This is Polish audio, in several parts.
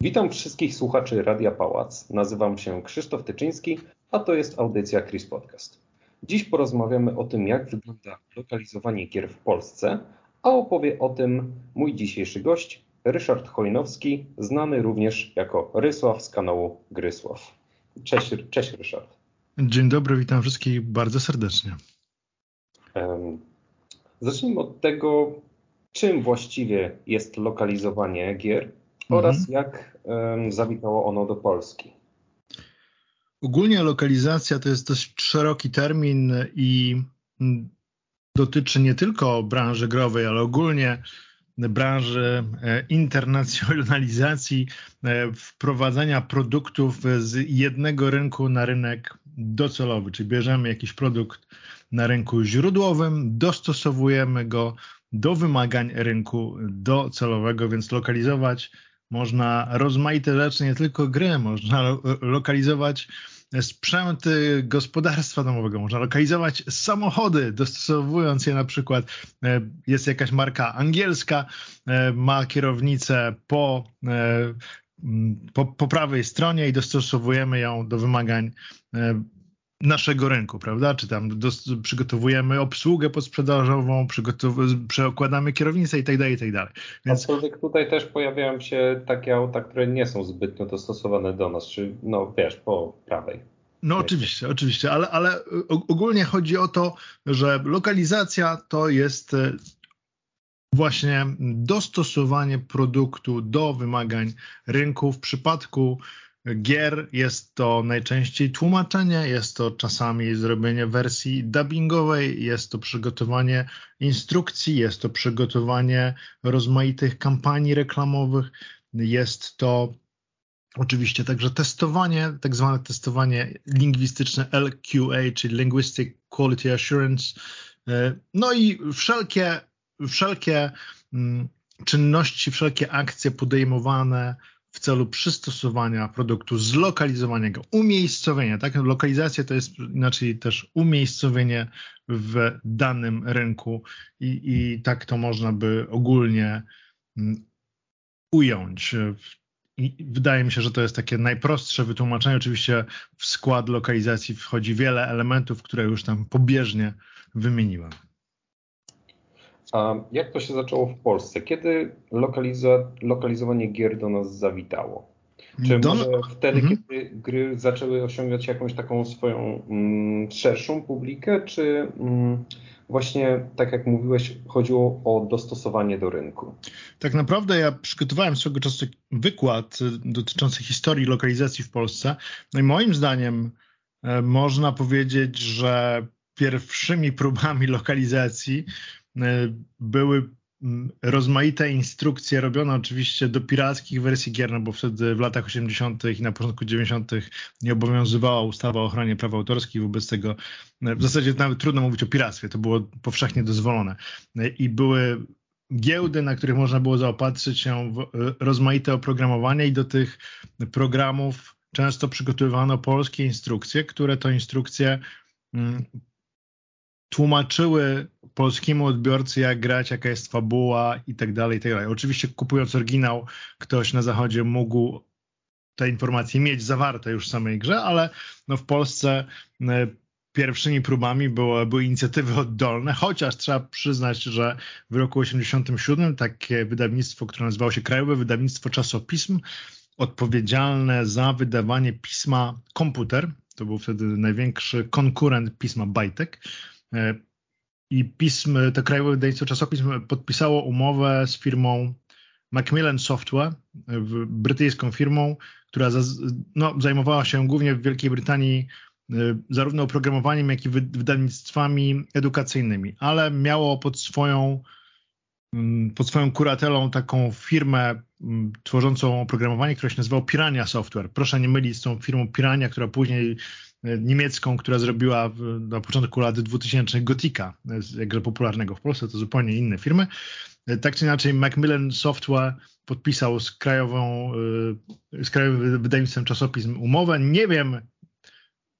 Witam wszystkich słuchaczy Radia Pałac. Nazywam się Krzysztof Tyczyński, a to jest audycja Chris Podcast. Dziś porozmawiamy o tym, jak wygląda lokalizowanie gier w Polsce, a opowie o tym mój dzisiejszy gość, Ryszard Chojnowski, znany również jako Rysław z kanału Grysław. Cześć, cześć Ryszard. Dzień dobry, witam wszystkich bardzo serdecznie. Zacznijmy od tego, czym właściwie jest lokalizowanie gier oraz mhm. jak um, zawitało ono do Polski. Ogólnie lokalizacja to jest dość szeroki termin i dotyczy nie tylko branży growej, ale ogólnie branży e, internacjonalizacji, e, wprowadzenia produktów z jednego rynku na rynek docelowy, czyli bierzemy jakiś produkt na rynku źródłowym, dostosowujemy go do wymagań rynku docelowego, więc lokalizować można rozmaite rzeczy, nie tylko gry, można lo lokalizować sprzęt gospodarstwa domowego, można lokalizować samochody, dostosowując je na przykład, e, jest jakaś marka angielska, e, ma kierownicę po e, po, po prawej stronie i dostosowujemy ją do wymagań naszego rynku, prawda? Czy tam do, przygotowujemy obsługę podsprzedażową, przekładamy kierownicę i tak dalej, i tak dalej. Więc... Aczkolwiek tutaj też pojawiają się takie auta, które nie są zbytnio dostosowane do nas, czy no wiesz, po prawej. No oczywiście, oczywiście, ale, ale ogólnie chodzi o to, że lokalizacja to jest e, właśnie dostosowanie produktu do wymagań rynku. W przypadku gier jest to najczęściej tłumaczenie, jest to czasami zrobienie wersji dubbingowej, jest to przygotowanie instrukcji, jest to przygotowanie rozmaitych kampanii reklamowych, jest to oczywiście także testowanie, tak zwane testowanie lingwistyczne LQA, czyli Linguistic Quality Assurance, no i wszelkie, wszelkie mm, czynności, wszelkie akcje podejmowane w celu przystosowania produktu, zlokalizowania go, umiejscowienia. Tak? Lokalizacja to jest inaczej też umiejscowienie w danym rynku i, i tak to można by ogólnie mm, ująć. I wydaje mi się, że to jest takie najprostsze wytłumaczenie. Oczywiście w skład lokalizacji wchodzi wiele elementów, które już tam pobieżnie wymieniłem. A jak to się zaczęło w Polsce? Kiedy lokalizo lokalizowanie gier do nas zawitało? Czy do... może wtedy, mhm. kiedy gry zaczęły osiągać jakąś taką swoją mm, szerszą publikę, czy mm, właśnie, tak jak mówiłeś, chodziło o dostosowanie do rynku? Tak naprawdę ja przygotowałem swego czasu wykład dotyczący historii lokalizacji w Polsce. No i moim zdaniem e, można powiedzieć, że pierwszymi próbami lokalizacji były mm, rozmaite instrukcje robione oczywiście do pirackich wersji gier, no bo wtedy w latach 80. i na początku 90. nie obowiązywała ustawa o ochronie praw autorskich, wobec tego e, w zasadzie nawet trudno mówić o piractwie, to było powszechnie dozwolone. E, I były giełdy, na których można było zaopatrzyć się w rozmaite oprogramowanie i do tych programów często przygotowywano polskie instrukcje, które to instrukcje mm, tłumaczyły polskiemu odbiorcy, jak grać, jaka jest fabuła i tak dalej, i tak dalej. Oczywiście kupując oryginał, ktoś na zachodzie mógł te informacje mieć zawarte już w samej grze, ale no w Polsce e, pierwszymi próbami były inicjatywy oddolne, chociaż trzeba przyznać, że w roku 87 takie wydawnictwo, które nazywało się Krajowe Wydawnictwo Czasopism, odpowiedzialne za wydawanie pisma Komputer, to był wtedy największy konkurent pisma Bajtek, I pism, to Krajowe Wydawnictwo Czasopism podpisało umowę z firmą Macmillan Software, brytyjską firmą, która no, zajmowała się głównie w Wielkiej Brytanii e, zarówno oprogramowaniem, jak i wydawnictwami edukacyjnymi, ale miało pod swoją, mm, pod swoją kuratelą taką firmę mm, tworzącą oprogramowanie, która się nazywała Pirania Software. Proszę nie mylić z tą firmą Pirania, która później niemiecką, która zrobiła na początku lat 2000 Gotika, jakże popularnego w Polsce, to zupełnie inne firmy. Tak czy inaczej Macmillan Software podpisał z krajową, y, z krajowym wydawnictwem czasopism umowę. Nie wiem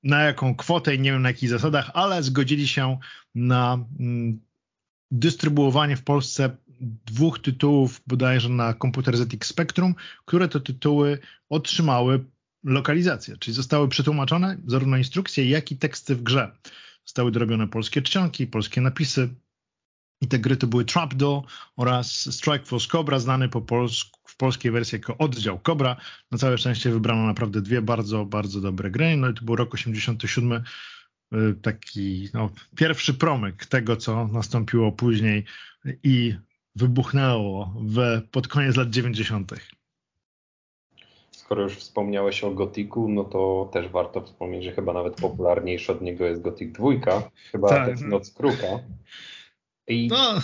na jaką kwotę i nie wiem na jakich zasadach, ale zgodzili się na mm, dystrybuowanie w Polsce dwóch tytułów bodajże na komputer ZX Spectrum, które to tytuły otrzymały lokalizację, czyli zostały przetłumaczone zarówno instrukcje, jak i teksty w grze. Zostały dorobione polskie czcionki, polskie napisy, i te gry to były Trapdoor oraz Strike Force Cobra, znany po polsku, w polskiej wersji jako oddział Cobra. Na całe szczęście wybrano naprawdę dwie bardzo, bardzo dobre gry. No i to był rok 87, y, taki no, pierwszy promyk tego, co nastąpiło później i wybuchnęło w, pod koniec lat 90. Skoro już wspomniałeś o Gotiku, no to też warto wspomnieć, że chyba nawet popularniejszy od niego jest Gothic 2, chyba tak. Noc Kruka. I no,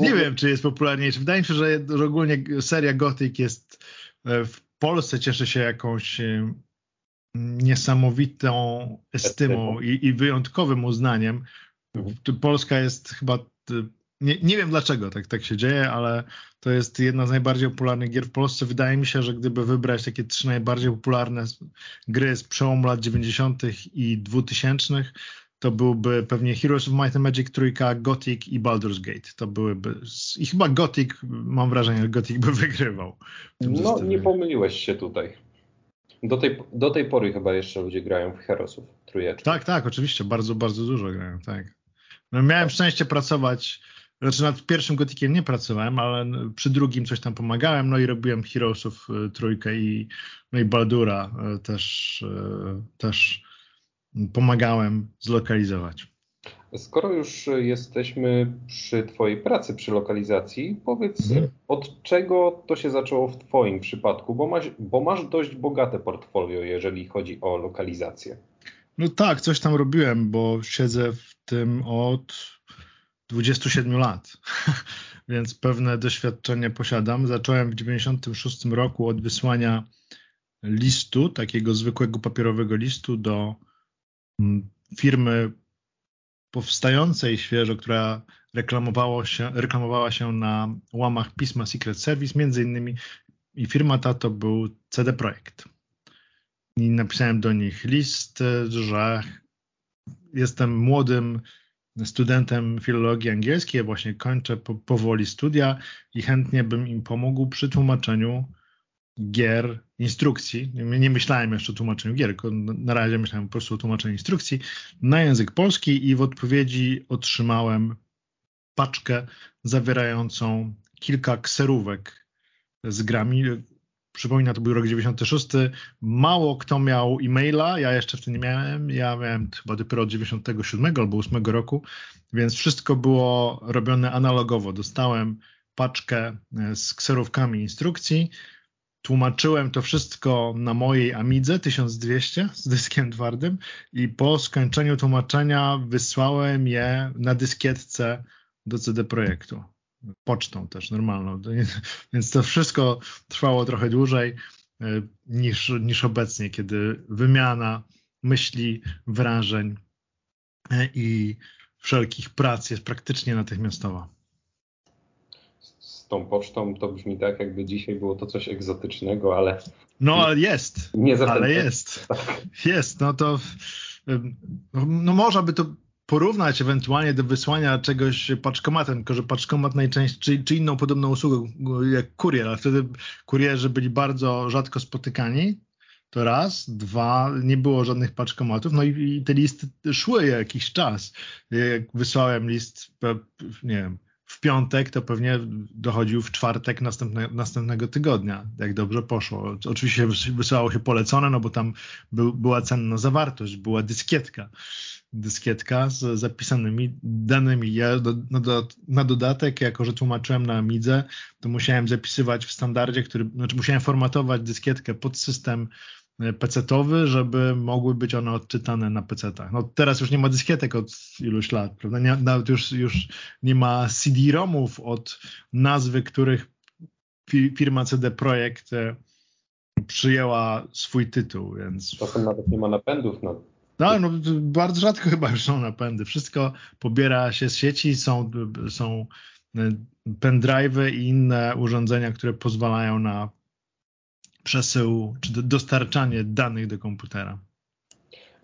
nie wiem, czy jest popularniejszy. Wydaje mi się, że, że ogólnie seria Gothic jest e, w Polsce cieszy się jakąś e, niesamowitą estymą i, i wyjątkowym uznaniem. Mhm. Polska jest chyba nie, nie wiem dlaczego tak, tak się dzieje, ale to jest jedna z najbardziej popularnych gier w Polsce. Wydaje mi się, że gdyby wybrać takie trzy najbardziej popularne gry z przełomu lat 90. i 2000, to byłby pewnie Heroes of Might and Magic trójka, Gothic i Baldur's Gate. To byłyby. I chyba Gothic, mam wrażenie, że Gothic by wygrywał. No, zestawie. nie pomyliłeś się tutaj. Do tej, do tej pory chyba jeszcze ludzie grają w Heroesów trójeczkę. Tak, tak, oczywiście. Bardzo, bardzo dużo grają, tak. No, miałem szczęście pracować znaczy nad pierwszym gotikiem nie pracowałem, ale przy drugim coś tam pomagałem, no i robiłem Heroesów y, trójkę i, no i Baldura y, też, y, też pomagałem zlokalizować. Skoro już jesteśmy przy Twojej pracy przy lokalizacji, powiedz mhm. od czego to się zaczęło w Twoim przypadku, bo masz, bo masz dość bogate portfolio, jeżeli chodzi o lokalizację. No tak, coś tam robiłem, bo siedzę w tym od 27 lat, więc pewne doświadczenie posiadam. Zacząłem w 96 roku od wysłania listu, takiego zwykłego papierowego listu do mm, firmy powstającej świeżo, która reklamowała się, reklamowała się na łamach pisma Secret Service, między innymi i firma ta to był CD Projekt. I napisałem do nich list, że jestem młodym studentem filologii angielskiej, właśnie kończę po, powoli studia i chętnie bym im pomógł przy tłumaczeniu gier, instrukcji. Nie myślałem jeszcze o tłumaczeniu gier, na razie myślałem po prostu o tłumaczeniu instrukcji na język polski i w odpowiedzi otrzymałem paczkę zawierającą kilka kserówek z grami. Przypomina, to był rok 96. Mało kto miał e-maila, ja jeszcze wtedy nie miałem. Ja miałem chyba dopiero od 97 albo 8 roku, więc wszystko było robione analogowo. Dostałem paczkę e, z kserówkami instrukcji. Tłumaczyłem to wszystko na mojej Amidze 1200 z dyskiem twardym i po skończeniu tłumaczenia wysłałem je na dyskietce do CD Projektu pocztą też normalną. Więc to wszystko trwało trochę dłużej e, niż, niż obecnie, kiedy wymiana myśli, wrażeń e, i wszelkich prac jest praktycznie natychmiastowa. Z tą pocztą to brzmi tak, jakby dzisiaj było to coś egzotycznego, ale. No, ale jest. Nie ale jest. Jest. No to. No, można by to porównać ewentualnie do wysłania czegoś paczkomatem, tylko że paczkomat najczęściej, czy, czy inną podobną usługą jak kurier, ale wtedy kurierzy byli bardzo rzadko spotykani, to raz, dwa, nie było żadnych paczkomatów, no i, i te listy szły jakiś czas. Jak wysłałem list, nie wiem, w piątek, to pewnie dochodził w czwartek następne, następnego tygodnia, jak dobrze poszło. Oczywiście wysyłało się polecone, no bo tam był, była cenna zawartość, była dyskietka dyskietka z zapisanymi danymi. Ja do, no do, na dodatek, jako że tłumaczyłem na Amidze, to musiałem zapisywać w standardzie, który, znaczy musiałem formatować dyskietkę pod system e, PC-towy, żeby mogły być one odczytane na PC-tach. No teraz już nie ma dyskietek od iluś lat, prawda? Nie, nawet już, już nie ma CD-ROMów od nazwy, których firma CD Projekt e, przyjęła swój tytuł, więc... Czasem nawet nie ma napędów na no, no, bardzo rzadko chyba już są napędy. Wszystko pobiera się z sieci, są, są e, pendrive'y i inne urządzenia, które pozwalają na przesył czy dostarczanie danych do komputera.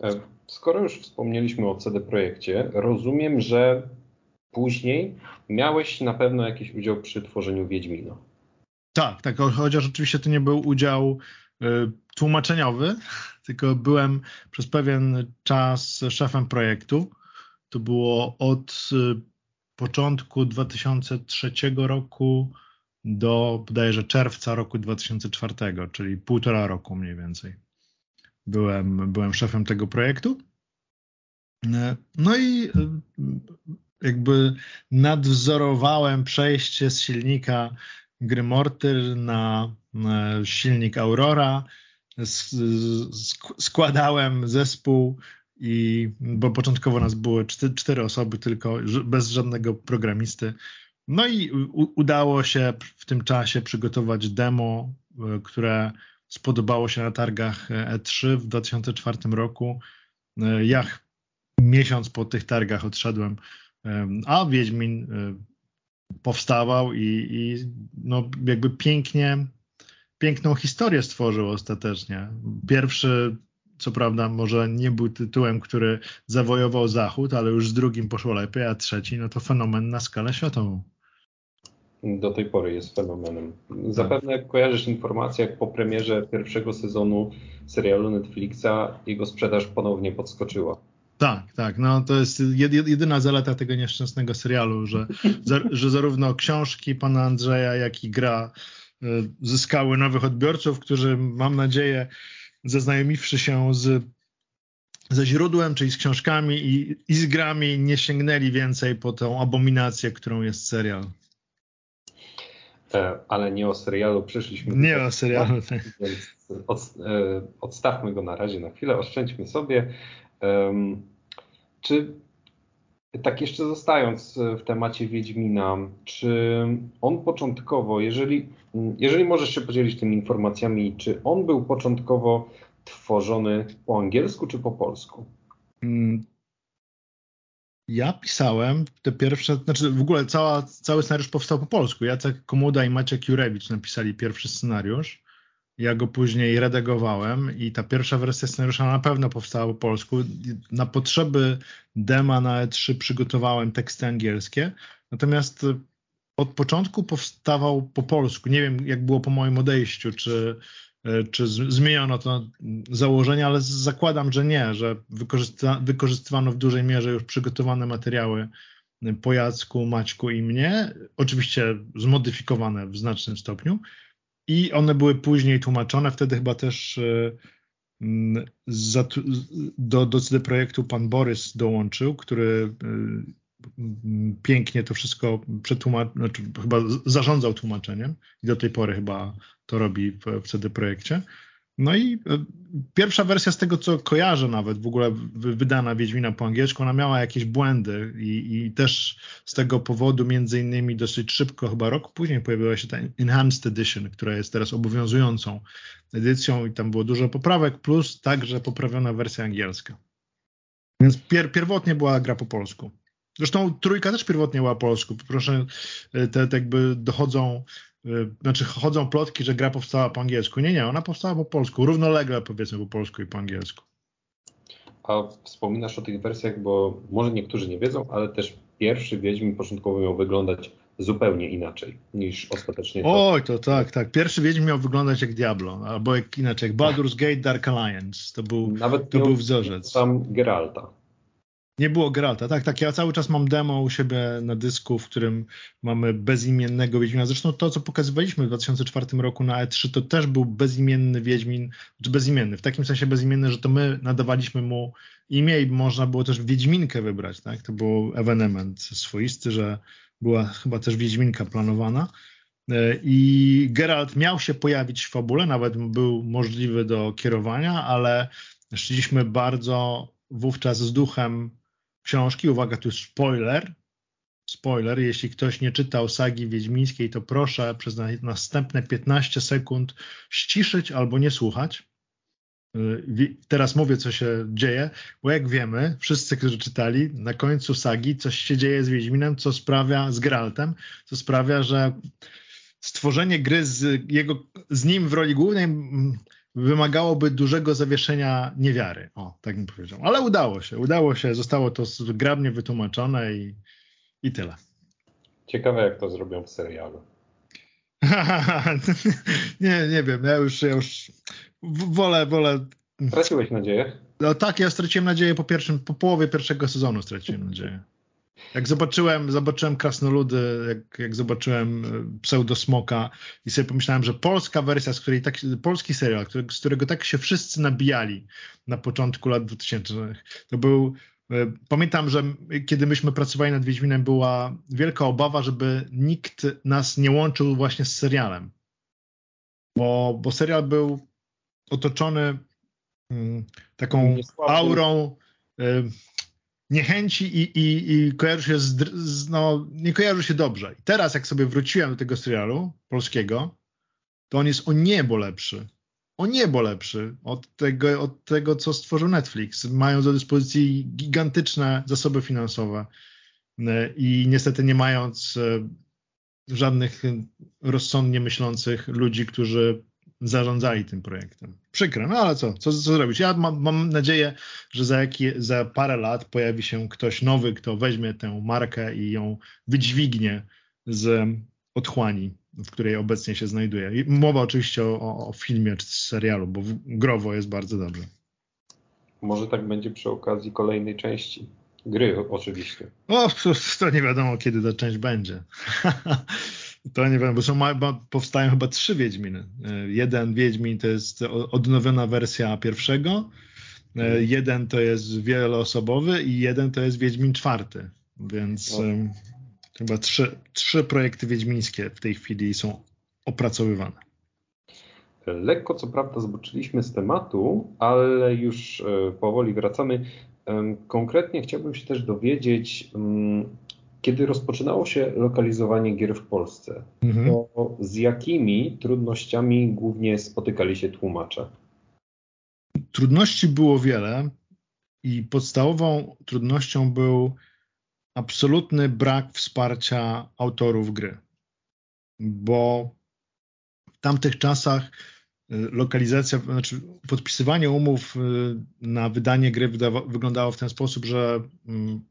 E, skoro już wspomnieliśmy o CD Projekcie, rozumiem, że później miałeś na pewno jakiś udział przy tworzeniu Wiedźmina. Tak, tak, chociaż oczywiście to nie był udział y, tłumaczeniowy, tylko byłem przez pewien czas szefem projektu. To było od y, początku 2003 roku do bodajże czerwca roku 2004, czyli półtora roku mniej więcej. Byłem, byłem szefem tego projektu. No i y, jakby nadzorowałem przejście z silnika gry Mortyr na silnik Aurora. Składałem zespół i bo początkowo nas było cztery, osoby tylko, bez żadnego programisty. No i udało się w tym czasie przygotować demo, e, które spodobało się na targach E3 w 2004 roku. E, ja miesiąc po tych targach odszedłem, e, a Wiedźmin powstawał i, i no jakby pięknie, piękną historię stworzył ostatecznie. Pierwszy co prawda może nie był tytułem, który zawojował Zachód, ale już z drugim poszło lepiej, a trzeci no to fenomen na skalę światową. Do tej pory jest fenomenem. Zapewne kojarzysz informację, jak po premierze pierwszego sezonu serialu Netflixa jego sprzedaż ponownie podskoczyła. Tak, tak. No to jest jedyna zaleta tego nieszczęsnego serialu, że, że zarówno książki pana Andrzeja, jak i gra zyskały nowych odbiorców, którzy mam nadzieję zaznajomiwszy się z, ze źródłem, czyli z książkami i, i z grami, nie sięgnęli więcej po tą abominację, którą jest serial. E, ale nie o serialu przyszliśmy. Nie o serialu. Więc od, e, odstawmy go na razie na chwilę, oszczędźmy sobie. Czy tak jeszcze zostając w temacie Wiedźmina, czy on początkowo, jeżeli, jeżeli możesz się podzielić tymi informacjami, czy on był początkowo tworzony po angielsku czy po polsku? Mm, ja pisałem te pierwsze, znaczy w ogóle cała, cały scenariusz powstał po polsku. Jacek Komuda i Maciek Jurewicz napisali pierwszy scenariusz. Ja go później redagowałem i ta pierwsza wersja scenariusza na pewno powstała po polsku. Na potrzeby dema na E3 przygotowałem teksty angielskie, natomiast od początku powstawał po polsku. Nie wiem, jak było po moim odejściu, czy, czy zmieniono to założenie, ale zakładam, że nie, że wykorzysta, wykorzystywano w dużej mierze już przygotowane materiały po Jacku, Maćku i mnie, oczywiście zmodyfikowane w znacznym stopniu. I one były później tłumaczone, wtedy chyba też e, do, do CD Projektu pan Borys dołączył, który e, pięknie to wszystko przetłumaczył, znaczy chyba zarządzał tłumaczeniem i do tej pory chyba to robi w, w CD Projekcie. No i e, pierwsza wersja z tego, co kojarzę nawet, w ogóle wydana Wiedźmina po angielsku, ona miała jakieś błędy i, i, też z tego powodu między innymi dosyć szybko, chyba rok później pojawiła się ta Enhanced Edition, która jest teraz obowiązującą edycją i tam było dużo poprawek, plus także poprawiona wersja angielska. Więc pier, pierwotnie była gra po polsku. Zresztą trójka też pierwotnie była po polsku. Proszę, e, te, te jakby dochodzą znaczy chodzą plotki, że gra powstała po angielsku. Nie, nie, ona powstała po polsku, równolegle powiedzmy po polsku i po angielsku. A wspominasz o tych wersjach, bo może niektórzy nie wiedzą, ale też pierwszy Wiedźmin początkowo miał wyglądać zupełnie inaczej niż ostatecznie. To... Oj, to tak, tak. Pierwszy Wiedźmin miał wyglądać jak Diablo, albo jak inaczej, jak Baldur's Gate Dark Alliance. To był, Nawet to był wzorzec. Sam Geralta. Nie było Geralta, tak, tak. Ja cały czas mam demo u siebie na dysku, w którym mamy bezimiennego Wiedźmina. Zresztą to, co pokazywaliśmy w 2004 roku na E3, to też był bezimienny Wiedźmin, czy bezimienny, w takim sensie bezimienny, że to my nadawaliśmy mu imię i można było też Wiedźminkę wybrać, tak? To był ewenement swoisty, że była chyba też Wiedźminka planowana. E, I Geralt miał się pojawić w fabule, nawet był możliwy do kierowania, ale szliśmy bardzo wówczas z duchem książki. Uwaga, tu spoiler. Spoiler, jeśli ktoś nie czytał sagi wiedźmińskiej, to proszę przez następne 15 sekund ściszyć albo nie słuchać. Y, teraz mówię, co się dzieje, bo jak wiemy, wszyscy, którzy czytali, na końcu sagi coś się dzieje z Wiedźminem, co sprawia, z Geraltem, co sprawia, że stworzenie gry z, jego, z nim w roli głównej wymagałoby dużego zawieszenia niewiary. O, tak bym powiedział. Ale udało się, udało się, zostało to zgrabnie wytłumaczone i, I tyle. Ciekawe, jak to zrobią w serialu. nie, nie wiem. Ja już, ja już wolę, wolę. Straciłeś nadzieję? No tak, ja straciłem nadzieję po pierwszym, po połowie pierwszego sezonu straciłem nadzieję. Jak zobaczyłem, zobaczyłem Krasnoludy, jak, jak zobaczyłem e, Pseudosmoka i sobie pomyślałem, że polska wersja, z której tak, polski serial, który, z którego tak się wszyscy nabijali na początku lat 2000, to był e, Pamiętam, że kiedy myśmy pracowali nad Wiedźminem, była wielka obawa, żeby nikt nas nie łączył właśnie z serialem. Bo, bo serial był otoczony mm, taką aurą y, niechęci i, i, i kojarzy się z, z, no, nie kojarzy się dobrze. I teraz jak sobie wróciłem do tego serialu polskiego, to on jest o niebo lepszy. O niebo lepszy od tego, od tego co stworzył Netflix. Mają do dyspozycji gigantyczne zasoby finansowe y, i niestety nie mając y, żadnych rozsądnie myślących ludzi, którzy zarządzali tym projektem. Przykre, no ale co, co, co zrobić? Ja mam, mam nadzieję, że za, za parę lat pojawi się ktoś nowy, kto weźmie tę markę i ją wydźwignie z otchłani, w której obecnie się znajduje. I mowa oczywiście o, o filmie czy serialu, bo growo jest bardzo dobrze. Może tak będzie przy okazji kolejnej części. Gry oczywiście. O, to nie wiadomo, kiedy ta część będzie. To nie wiem, bo są, powstają chyba trzy Wiedźminy. E, jeden Wiedźmin to jest odnowiona wersja pierwszego, e, mhm. jeden to jest wieloosobowy i jeden to jest Wiedźmin czwarty. Więc chyba trzy, trzy projekty wiedźmińskie w tej chwili są opracowywane. Lekko co prawda zboczyliśmy z tematu, ale już powoli wracamy. Konkretnie chciałbym się też dowiedzieć, mm, kiedy rozpoczynało się lokalizowanie gier w Polsce, mhm. to z jakimi trudnościami głównie spotykali się tłumacze? Trudności było wiele i podstawową trudnością był absolutny brak wsparcia autorów gry. Bo w tamtych czasach y, lokalizacja, znaczy podpisywanie umów y, na wydanie gry wyglądało w ten sposób, że mm,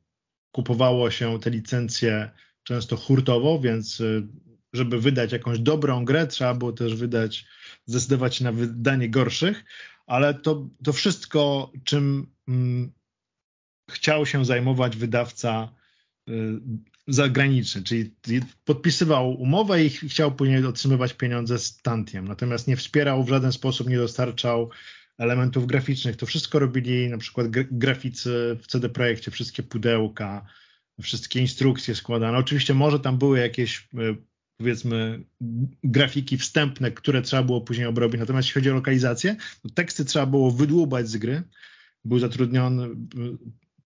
kupowało się te licencje często hurtowo, więc y, żeby wydać jakąś dobrą grę, trzeba było też wydać, zdecydować się na wydanie gorszych, ale to, to wszystko, czym mm, chciał się zajmować wydawca y, zagraniczny, czyli podpisywał umowę i chciał później otrzymywać pieniądze z tantiem, natomiast nie wspierał w żaden sposób, nie dostarczał elementów graficznych. To wszystko robili na przykład graficy w CD Projekcie, wszystkie pudełka, wszystkie instrukcje składane. Oczywiście może tam były jakieś e, powiedzmy grafiki wstępne, które trzeba było później obrobić. Natomiast jeśli chodzi o lokalizację, to teksty trzeba było wydłubać z gry. Był zatrudniony e,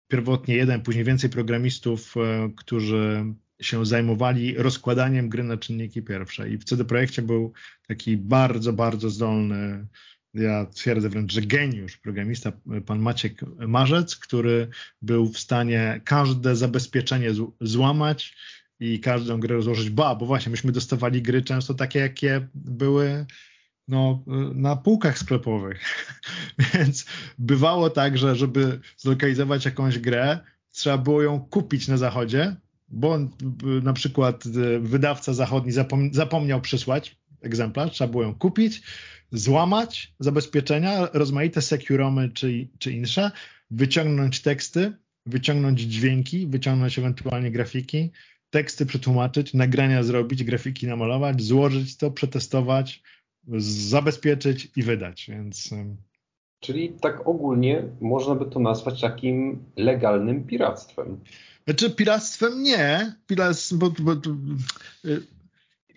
pierwotnie jeden, później więcej programistów, e, którzy się zajmowali rozkładaniem gry na czynniki pierwsze. I w CD Projekcie był taki bardzo, bardzo zdolny ja twierdzę wręcz, że geniusz programista, pan Maciek Marzec, który był w stanie każde zabezpieczenie złamać i każdą grę złożyć. Ba, bo właśnie myśmy dostawali gry często takie, jakie były no, na półkach sklepowych. Więc bywało tak, że żeby zlokalizować jakąś grę, trzeba było ją kupić na zachodzie, bo na przykład wydawca zachodni zapomniał przysłać egzemplarz, trzeba było ją kupić, złamać zabezpieczenia, rozmaite securomy czy, czy insze, wyciągnąć teksty, wyciągnąć dźwięki, wyciągnąć ewentualnie grafiki, teksty przetłumaczyć, nagrania zrobić, grafiki namalować, złożyć to, przetestować, zabezpieczyć i wydać, więc... Czyli tak ogólnie można by to nazwać takim legalnym piractwem. Znaczy piractwem nie, bo, bo, bo, y,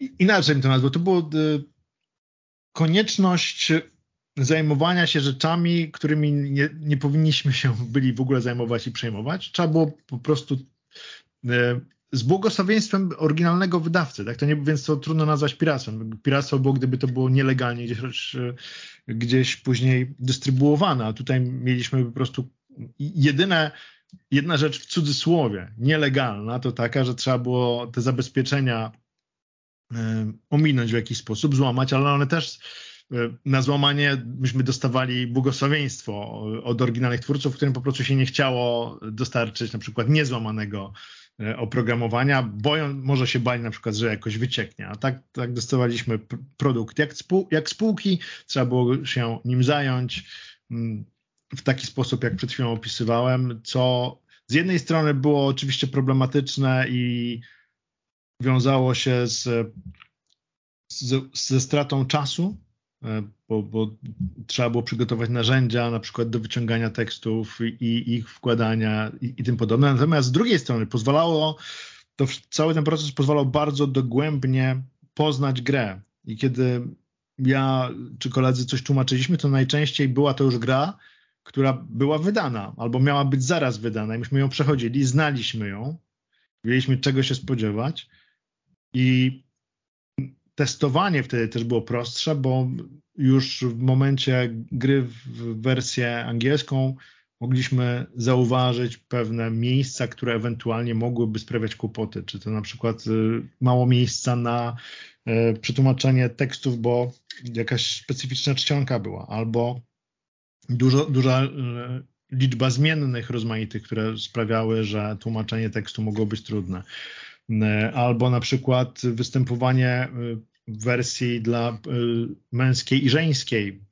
inaczej mi to nazwał, to było y, konieczność zajmowania się rzeczami, którymi nie, nie, powinniśmy się byli w ogóle zajmować i przejmować. Trzeba było po prostu e, z błogosławieństwem oryginalnego wydawcy, tak? To nie, więc to trudno nazwać piractwem. Piractwo było, gdyby to było nielegalnie gdzieś, e, gdzieś później dystrybuowane, a tutaj mieliśmy po prostu jedyne, jedna rzecz w cudzysłowie, nielegalna, to taka, że trzeba było te zabezpieczenia ominąć w jakiś sposób, złamać, ale one też e, na złamanie myśmy dostawali błogosławieństwo od oryginalnych twórców, którym po prostu się nie chciało dostarczyć na przykład niezłamanego e, oprogramowania, boją, może się bać na przykład, że jakoś wycieknie, a tak, tak dostawaliśmy produkt jak, spół, jak spółki, trzeba było się nim zająć mm, w taki sposób, jak przed chwilą opisywałem, co z jednej strony było oczywiście problematyczne i wiązało się z, z, ze stratą czasu, e, bo, bo, trzeba było przygotować narzędzia na przykład do wyciągania tekstów i ich wkładania i, i tym podobne. Natomiast z drugiej strony pozwalało, to cały ten proces pozwalał bardzo dogłębnie poznać grę. I kiedy ja czy koledzy coś tłumaczyliśmy, to najczęściej była to już gra, która była wydana albo miała być zaraz wydana i myśmy ją przechodzili, znaliśmy ją, wiedzieliśmy czego się spodziewać i testowanie wtedy też było prostsze, bo już w momencie gry w wersję angielską mogliśmy zauważyć pewne miejsca, które ewentualnie mogłyby sprawiać kłopoty. Czy to na przykład y, mało miejsca na y, przetłumaczenie tekstów, bo jakaś specyficzna czcionka była, albo dużo, duża y, liczba zmiennych rozmaitych, które sprawiały, że tłumaczenie tekstu mogło być trudne. Albo na przykład występowanie wersji dla y, męskiej i żeńskiej,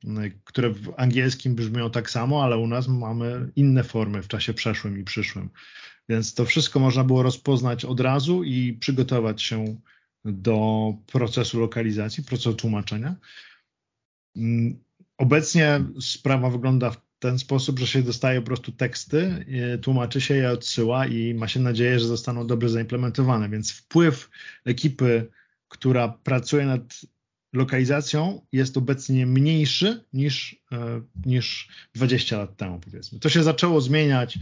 które w angielskim brzmią tak samo, ale u nas mamy inne formy w czasie przeszłym i przyszłym. Więc to wszystko można było rozpoznać od razu i przygotować się do procesu lokalizacji, procesu tłumaczenia. Mm, obecnie sprawa wygląda w ten sposób, że się dostaje po prostu teksty, y, tłumaczy się je, odsyła i ma się nadzieję, że zostaną dobrze zaimplementowane. Więc wpływ ekipy która pracuje nad lokalizacją, jest obecnie mniejszy niż, e, niż 20 lat temu, powiedzmy. To się zaczęło zmieniać,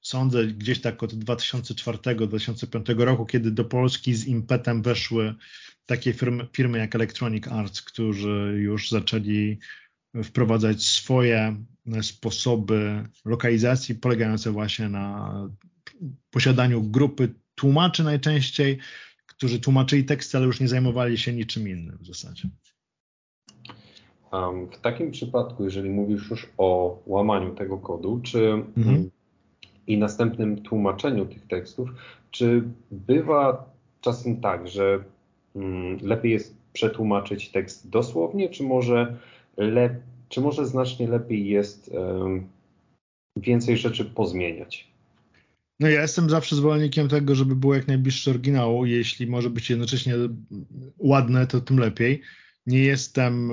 sądzę, gdzieś tak od 2004-2005 roku, kiedy do Polski z impetem weszły takie firmy, firmy jak Electronic Arts, którzy już zaczęli wprowadzać swoje sposoby lokalizacji, polegające właśnie na posiadaniu grupy tłumaczy najczęściej, którzy tłumaczyli teksty, ale już nie zajmowali się niczym innym w zasadzie. w takim przypadku, jeżeli mówisz już o łamaniu tego kodu, czy mhm. i następnym tłumaczeniu tych tekstów, czy bywa czasem tak, że mm, lepiej jest przetłumaczyć tekst dosłownie, czy może, le, czy może znacznie lepiej jest um, więcej rzeczy pozmieniać? No ja jestem zawsze zwolennikiem tego, żeby było jak najbliższe oryginału. Jeśli może być jednocześnie ładne, to tym lepiej. Nie jestem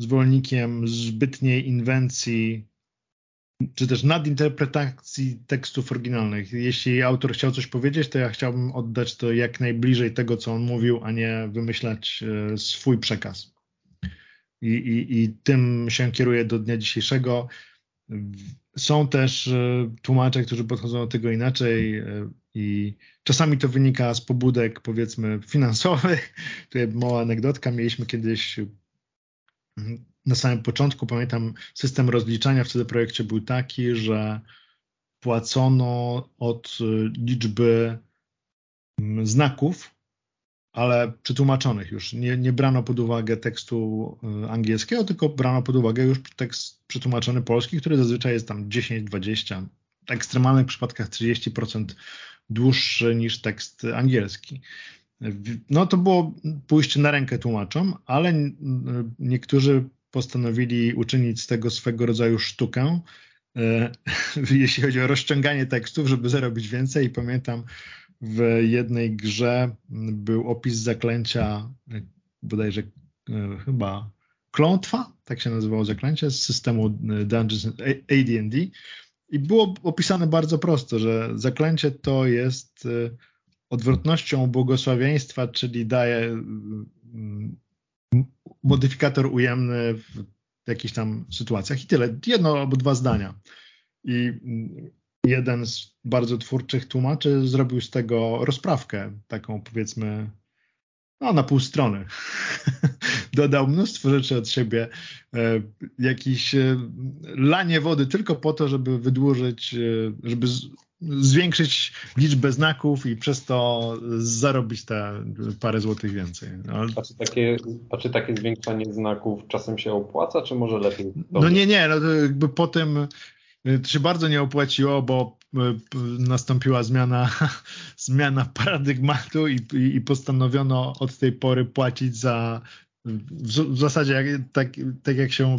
zwolennikiem zbytniej inwencji czy też nadinterpretacji tekstów oryginalnych. Jeśli autor chciał coś powiedzieć, to ja chciałbym oddać to jak najbliżej tego, co on mówił, a nie wymyślać e, swój przekaz. I, i, i tym się kieruję do dnia dzisiejszego. Są też e, tłumacze, którzy podchodzą do tego inaczej e, i czasami to wynika z pobudek, powiedzmy, finansowych. Tutaj mała anegdotka. Mieliśmy kiedyś na samym początku, pamiętam, system rozliczania w wtedy projekcie był taki, że płacono od e, liczby znaków, ale przetłumaczonych już. Nie, nie brano pod uwagę tekstu y, angielskiego, tylko brano pod uwagę już tekst przetłumaczony polski, który zazwyczaj jest tam 10-20, w ekstremalnych przypadkach 30% dłuższy niż tekst angielski. No to było pójście na rękę tłumaczom, ale niektórzy postanowili uczynić z tego swego rodzaju sztukę, y, jeśli chodzi o rozciąganie tekstów, żeby zarobić więcej. I pamiętam, w jednej grze był opis zaklęcia, bodajże e, chyba klątwa, tak się nazywało zaklęcie z systemu e, Dungeons AD&D i było opisane bardzo prosto, że zaklęcie to jest e, odwrotnością błogosławieństwa, czyli daje modyfikator ujemny w jakichś tam sytuacjach i tyle. Jedno albo dwa zdania. I jeden z bardzo twórczych tłumaczy zrobił z tego rozprawkę, taką powiedzmy, no na pół strony. Dodał mnóstwo rzeczy od siebie, e, jakiś e, lanie wody tylko po to, żeby wydłużyć, e, żeby zwiększyć liczbę znaków i przez to zarobić te parę złotych więcej. No, a, czy takie, a czy takie zwiększanie znaków czasem się opłaca, czy może lepiej? No nie, nie, no to jakby po tym To się bardzo nie opłaciło, bo nastąpiła zmiana, zmiana paradygmatu i, i, postanowiono od tej pory płacić za w, zasadzie jak, tak, tak jak się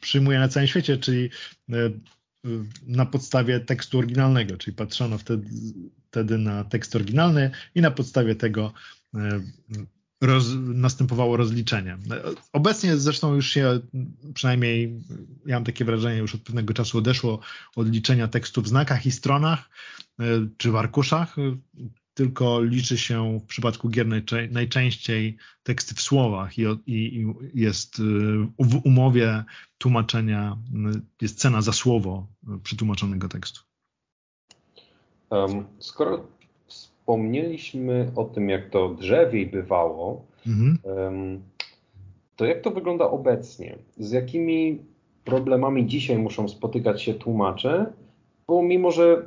przyjmuje na całym świecie, czyli na podstawie tekstu oryginalnego, czyli patrzono wtedy, wtedy na tekst oryginalny i na podstawie tego roz, następowało rozliczenie. Obecnie zresztą już się, przynajmniej ja mam takie wrażenie, już od pewnego czasu odeszło od liczenia tekstu w znakach i stronach e, czy w arkuszach tylko liczy się w przypadku gier najczęściej teksty w słowach i, i, jest y, w umowie tłumaczenia, y, jest cena za słowo przetłumaczonego tekstu. Skoro wspomnieliśmy o tym, jak to drzewiej bywało, mhm. to jak to wygląda obecnie? Z jakimi problemami dzisiaj muszą spotykać się tłumacze pomimo, że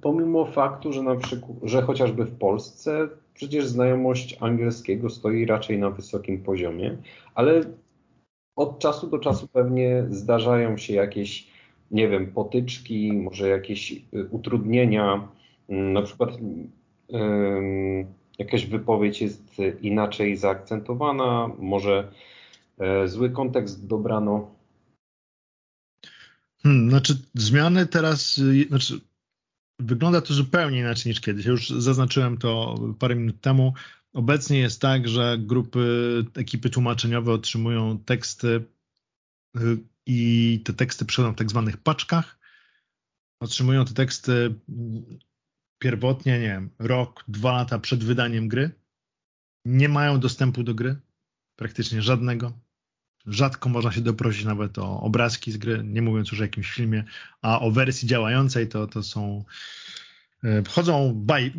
pomimo faktu, że na przykład, że chociażby w Polsce przecież znajomość angielskiego stoi raczej na wysokim poziomie, ale od czasu do czasu pewnie zdarzają się jakieś, nie wiem, potyczki, może jakieś y, utrudnienia, mm, na przykład jakaś wypowiedź jest inaczej zaakcentowana, może e, zły kontekst dobrano Hmm, znaczy zmiany teraz, y, znaczy wygląda to zupełnie inaczej niż kiedyś. Ja już zaznaczyłem to parę minut temu. Obecnie jest tak, że grupy, ekipy tłumaczeniowe otrzymują teksty y, i te teksty przychodzą w tak zwanych paczkach. Otrzymują te teksty pierwotnie, nie wiem, rok, dwa lata przed wydaniem gry. Nie mają dostępu do gry, praktycznie żadnego. Rzadko można się doprosić nawet o obrazki z gry, nie mówiąc już o jakimś filmie, a o wersji działającej to, to są. E, chodzą baj,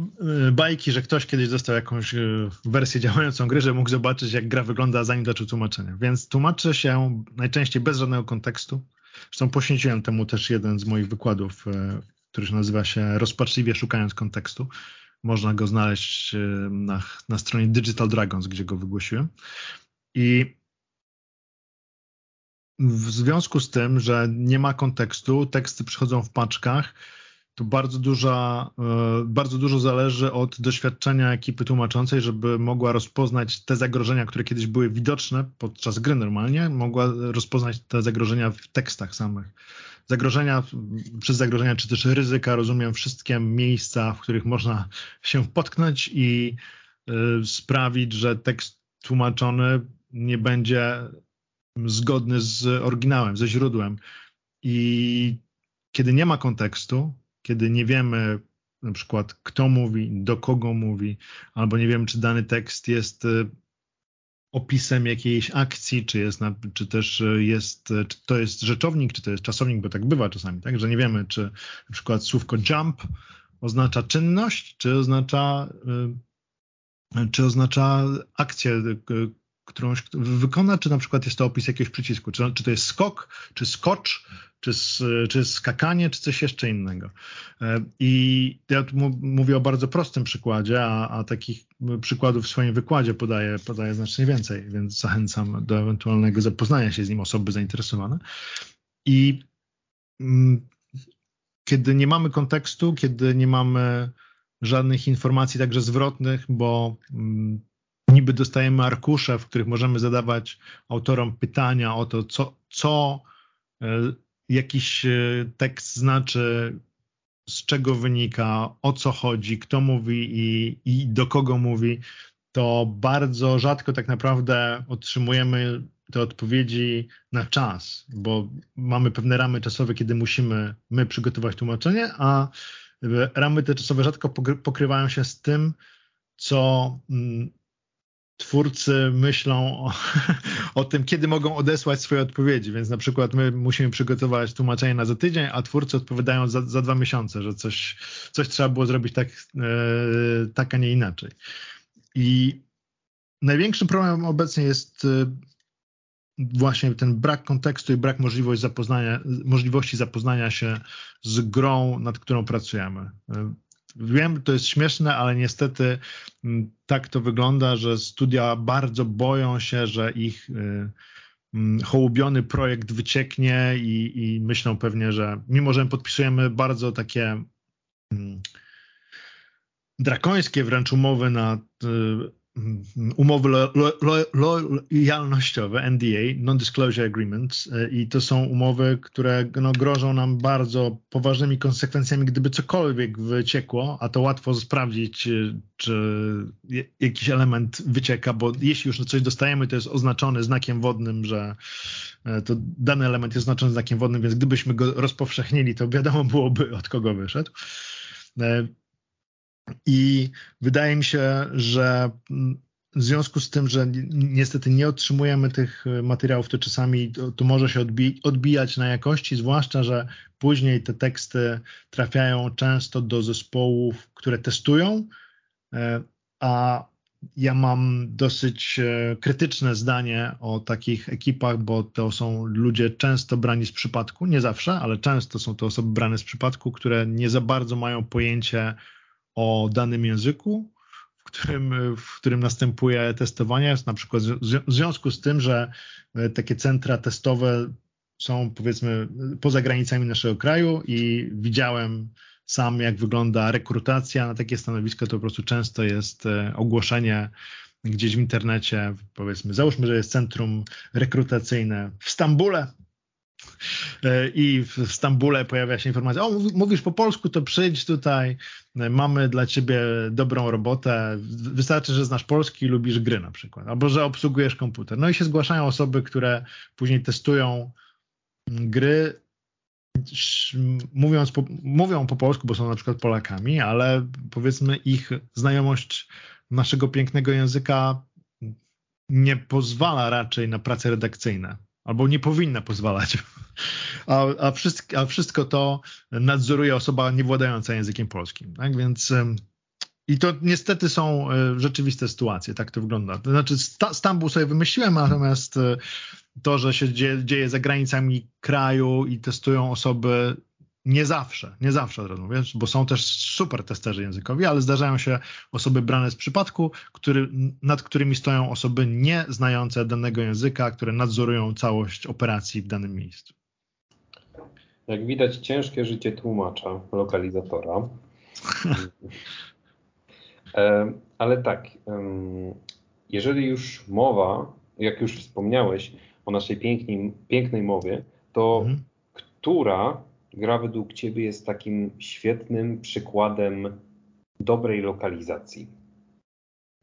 e, bajki, że ktoś kiedyś dostał jakąś e, wersję działającą gry, że mógł zobaczyć, jak gra wygląda, zanim zaczął tłumaczenie. Więc tłumaczę się najczęściej bez żadnego kontekstu. Zresztą poświęciłem temu też jeden z moich wykładów, który nazywa się Rozpaczliwie szukając kontekstu. Można go znaleźć na, na stronie Digital Dragons, gdzie go wygłosiłem. I w związku z tym, że nie ma kontekstu, teksty przychodzą w paczkach, to bardzo, duża, e, bardzo dużo zależy od doświadczenia ekipy tłumaczącej, żeby mogła rozpoznać te zagrożenia, które kiedyś były widoczne podczas gry normalnie, mogła rozpoznać te zagrożenia w tekstach samych. Zagrożenia, przez zagrożenia czy też ryzyka rozumiem wszystkie miejsca, w których można się potknąć i y, sprawić, że tekst tłumaczony nie będzie zgodny z oryginałem, ze źródłem. I kiedy nie ma kontekstu, kiedy nie wiemy na przykład kto mówi, do kogo mówi, albo nie wiemy, czy dany tekst jest y, opisem jakiejś akcji, czy, jest na, czy też jest, czy to jest rzeczownik, czy to jest czasownik, bo tak bywa czasami, tak, że nie wiemy, czy na przykład słówko jump oznacza czynność, czy oznacza, y, czy oznacza akcję, którąś wykona, czy na przykład jest to opis jakiegoś przycisku, czy, czy to jest skok, czy skocz, czy, czy skakanie, czy coś jeszcze innego. E, I ja tu mówię o bardzo prostym przykładzie, a, a takich przykładów w swoim wykładzie podaję, podaję znacznie więcej, więc zachęcam do ewentualnego zapoznania się z nim osoby zainteresowane. I mm, kiedy nie mamy kontekstu, kiedy nie mamy żadnych informacji także zwrotnych, bo mm, niby dostajemy arkusze, w których możemy zadawać autorom pytania o to, co, co e, jakiś e, tekst znaczy, z czego wynika, o co chodzi, kto mówi i, i do kogo mówi, to bardzo rzadko tak naprawdę otrzymujemy te odpowiedzi na czas, bo mamy pewne ramy czasowe, kiedy musimy my przygotować tłumaczenie, a ramy te czasowe rzadko pokrywają się z tym, co mm, twórcy myślą o, o, tym, kiedy mogą odesłać swoje odpowiedzi. Więc na przykład my musimy przygotować tłumaczenie na za tydzień, a twórcy odpowiadają za, za dwa miesiące, że coś, coś trzeba było zrobić tak, e, tak, a nie inaczej. I największym problemem obecnie jest e, właśnie ten brak kontekstu i brak możliwości zapoznania, możliwości zapoznania się z grą, nad którą pracujemy. Wiem, to jest śmieszne, ale niestety mm, tak to wygląda, że studia bardzo boją się, że ich y, mm, hołubiony projekt wycieknie i, i myślą pewnie, że mimo, że podpisujemy bardzo takie mm, drakońskie wręcz umowy na y, umowy lojalnościowe, NDA, Non-Disclosure Agreements e, i to są umowy, które no, grożą nam bardzo poważnymi konsekwencjami, gdyby cokolwiek wyciekło, a to łatwo sprawdzić, e, czy jakiś element wycieka, bo jeśli już coś dostajemy, to jest oznaczony znakiem wodnym, że e, to dany element jest oznaczony znakiem wodnym, więc gdybyśmy go rozpowszechnili, to wiadomo byłoby, od kogo wyszedł. I wydaje mi się, że w związku z tym, że niestety nie otrzymujemy tych materiałów, to czasami to, to może się odbi odbijać na jakości, zwłaszcza, że później te teksty trafiają często do zespołów, które testują, e, a ja mam dosyć e, krytyczne zdanie o takich ekipach, bo to są ludzie często brani z przypadku, nie zawsze, ale często są to osoby brane z przypadku, które nie za bardzo mają pojęcie o danym języku, w którym, w którym następuje testowanie, na przykład w związku z tym, że e, takie centra testowe są powiedzmy poza granicami naszego kraju i widziałem sam, jak wygląda rekrutacja na takie stanowisko, to po prostu często jest e, ogłoszenie gdzieś w internecie, powiedzmy, załóżmy, że jest centrum rekrutacyjne w Stambule, i w Stambule pojawia się informacja, o mówisz po polsku, to przyjdź tutaj, e, mamy dla ciebie dobrą robotę, wystarczy, że znasz polski i lubisz gry na przykład, albo że obsługujesz komputer. No i się zgłaszają osoby, które później testują gry, mówiąc po, mówią po polsku, bo są na przykład Polakami, ale powiedzmy ich znajomość naszego pięknego języka nie pozwala raczej na prace redakcyjne albo nie powinna pozwalać. A, a, wszystko, a wszystko to nadzoruje osoba niewładająca językiem polskim. Tak? Więc i to niestety są e, rzeczywiste sytuacje, tak to wygląda. To znaczy, Stambuł sobie wymyśliłem, natomiast e, to, że się dzieje, dzieje za granicami kraju i testują osoby nie zawsze, nie zawsze od razu mówię, bo są też super testerzy językowi, ale zdarzają się osoby brane z przypadku, który, nad którymi stoją osoby nie znające danego języka, które nadzorują całość operacji w danym miejscu. Jak widać, ciężkie życie tłumacza, lokalizatora. E, ale tak, jeżeli już mowa, jak już wspomniałeś o naszej pięknej, pięknej mowie, to mhm. która gra według Ciebie jest takim świetnym przykładem dobrej lokalizacji?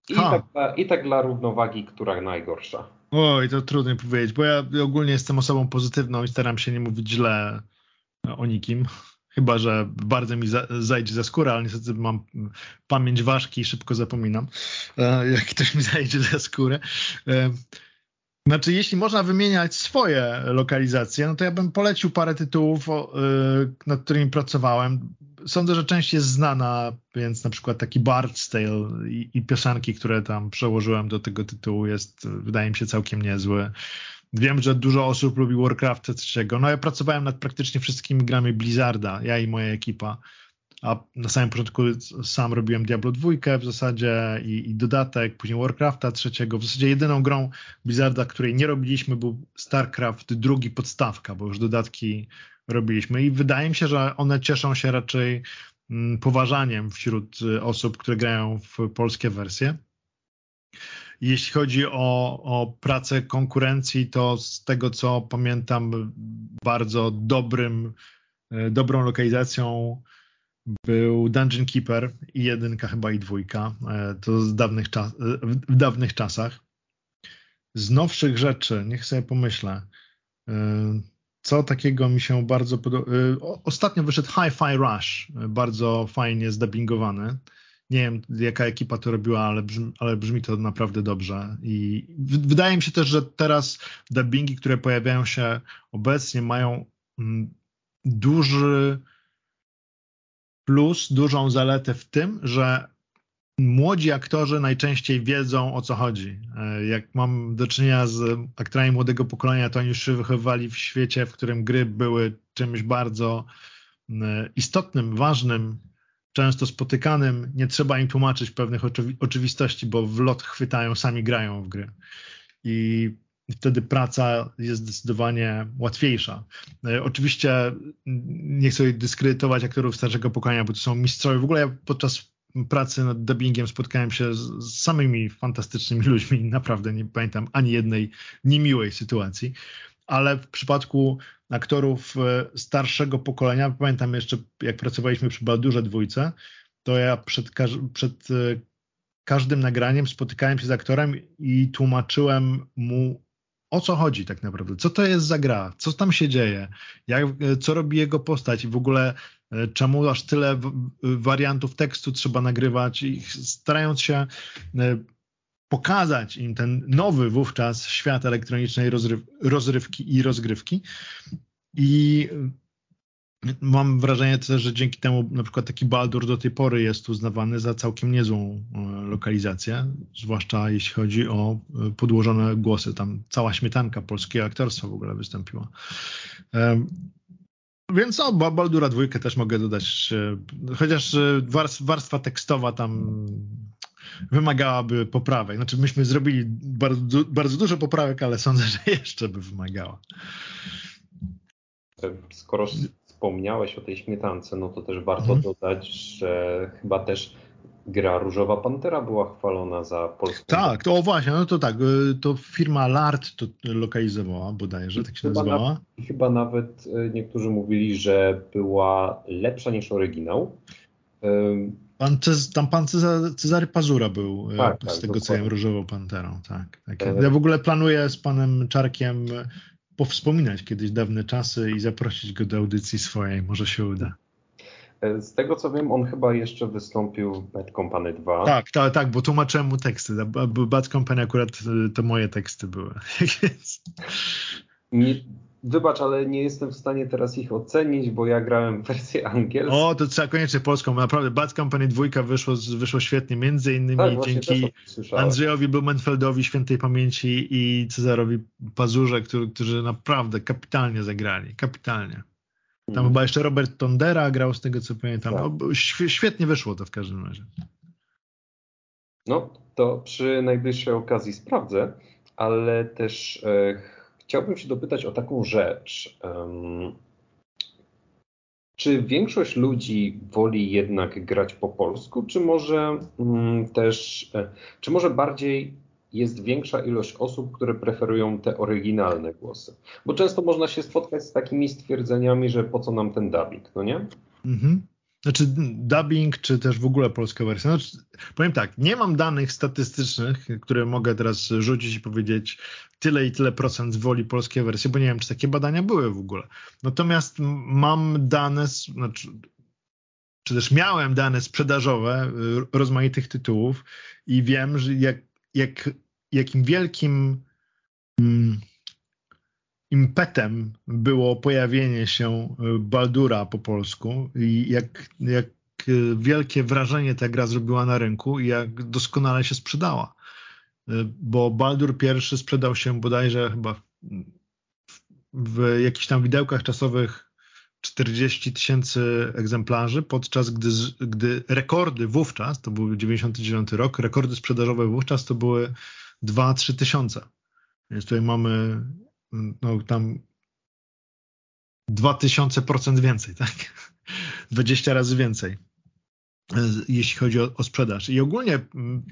I, tak dla, I tak dla równowagi, która najgorsza. Oj, to trudno powiedzieć, bo ja ogólnie jestem osobą pozytywną i staram się nie mówić źle o nikim. Chyba, że bardzo mi za, zajdzie za skórę, ale niestety mam pamięć ważki i szybko zapominam, e, jak ktoś mi zajdzie za skórę. Znaczy, jeśli można wymieniać swoje lokalizacje, no to ja bym polecił parę tytułów, y, nad którymi pracowałem. Sądzę, że część jest znana, więc na przykład taki Bard's Tale i, i piosenki, które tam przełożyłem do tego tytułu jest, wydaje mi się, całkiem niezły. Wiem, że dużo osób lubi Warcraft 3. No ja pracowałem nad praktycznie wszystkimi grami Blizzarda, ja i moja ekipa a na samym początku sam robiłem Diablo 2 w zasadzie i, i, dodatek, później Warcrafta trzeciego. W zasadzie jedyną grą Blizzarda, której nie robiliśmy był StarCraft drugi podstawka, bo już dodatki robiliśmy i wydaje mi się, że one cieszą się raczej mm, poważaniem wśród y, osób, które grają w polskie wersje. Jeśli chodzi o, o pracę konkurencji, to z tego co pamiętam, bardzo dobrym, y, dobrą lokalizacją był Dungeon Keeper i jedynka chyba i dwójka. E, to z dawnych czas, w dawnych czasach. Z nowszych rzeczy, niech sobie pomyślę. E, co takiego mi się bardzo podoba. E, ostatnio wyszedł Hi-Fi Rush, bardzo fajnie zdubbingowany. Nie wiem, jaka ekipa to robiła, ale brzmi, ale brzmi to naprawdę dobrze. I wydaje mi się też, że teraz dubbingi, które pojawiają się obecnie, mają mm, duży plus dużą zaletę w tym, że młodzi aktorzy najczęściej wiedzą o co chodzi. E, jak mam do czynienia z aktorami młodego pokolenia, to oni już się wychowywali w świecie, w którym gry były czymś bardzo e, istotnym, ważnym, często spotykanym. Nie trzeba im tłumaczyć pewnych oczywi oczywistości, bo w lot chwytają, sami grają w gry. I wtedy praca jest zdecydowanie łatwiejsza. E, oczywiście nie chcę dyskredytować aktorów starszego pokolenia, bo to są mistrzowie. W ogóle ja podczas pracy nad dubbingiem spotkałem się z, samymi fantastycznymi ludźmi. Naprawdę nie pamiętam ani jednej niemiłej sytuacji. Ale w przypadku aktorów e, starszego pokolenia, pamiętam jeszcze jak pracowaliśmy przy Baldurze dwójce, to ja przed, przed e, każdym nagraniem spotykałem się z aktorem i tłumaczyłem mu o co chodzi tak naprawdę, co to jest za gra, co tam się dzieje, jak, co robi jego postać? I w ogóle e, czemu aż tyle wariantów tekstu trzeba nagrywać? I starając się e, pokazać im ten nowy wówczas świat elektronicznej rozryw, rozrywki i rozgrywki. I Mam wrażenie też, że dzięki temu na przykład taki Baldur do tej pory jest uznawany za całkiem niezłą e, lokalizację, zwłaszcza jeśli chodzi o e, podłożone głosy. Tam cała śmietanka polskiego aktorstwa w ogóle wystąpiła. Więc o, Baldura dwójkę też mogę dodać, chociaż warstwa tekstowa tam wymagałaby poprawek. Znaczy myśmy zrobili bardzo, bardzo dużo poprawek, ale sądzę, że jeszcze by wymagała. Skoro wspomniałeś o tej śmietance, no to też warto hmm. dodać, że chyba też gra Różowa Pantera była chwalona za polską. Tak, to o właśnie, no to tak, y, to firma Lart to lokalizowała bodajże, tak się chyba nazywała. Na, chyba nawet y, niektórzy mówili, że była lepsza niż oryginał. Pan Cez, tam pan Cezary, Cezary Pazura był, y, tak, z tak, tego dokładnie. co wiem, Różową Panterą. Tak, tak. E, ja w ogóle planuję z panem Czarkiem powspominać kiedyś dawne czasy i zaprosić go do audycji swojej. Może się uda. E, z tego co wiem, on chyba jeszcze wystąpił w Bad Company 2. Tak, tak, tak, bo tłumaczyłem mu teksty. Bad Company akurat e, to moje teksty były. Nie, Wybacz, ale nie jestem w stanie teraz ich ocenić, bo ja grałem wersję angielską. O, to trzeba koniecznie polską. Naprawdę Bad Company 2 wyszło, wyszło świetnie, między innymi tak, dzięki Andrzejowi Blumenfeldowi, świętej pamięci i Cezarowi Pazurze, którzy, którzy naprawdę kapitalnie zagrali. Kapitalnie. Tam hmm. chyba jeszcze Robert Tondera grał z tego, co pamiętam. Tak. No, świetnie wyszło to w każdym razie. No, to przy najbliższej okazji sprawdzę, ale też... E, Chciałbym się dopytać o taką rzecz. Czy większość ludzi woli jednak grać po polsku, czy może mm, też, e, czy może bardziej jest większa ilość osób, które preferują te oryginalne głosy? Bo często można się spotkać z takimi stwierdzeniami, że po co nam ten dubbing, no nie? Mhm. Znaczy dubbing, czy też w ogóle polska wersja. Znaczy, powiem tak, nie mam danych statystycznych, które mogę teraz rzucić i powiedzieć tyle i tyle procent woli polskiej wersji, bo nie wiem, czy takie badania były w ogóle. Natomiast mam dane, znaczy, czy też miałem dane sprzedażowe y, rozmaitych tytułów i wiem, że jak, jak, jakim wielkim mm, impetem było pojawienie się y, Baldura po polsku i jak, jak y, wielkie wrażenie ta gra zrobiła na rynku i jak doskonale się sprzedała. Y, bo Baldur I sprzedał się bodajże chyba w jakichś tam widełkach czasowych 40 tysięcy egzemplarzy, podczas gdy, gdy rekordy wówczas, to był 99 rok, rekordy sprzedażowe wówczas to były 2-3 tysiące. Więc tutaj mamy no tam 2000% więcej, tak? 20 razy więcej, jeśli chodzi o, o sprzedaż. I ogólnie mm,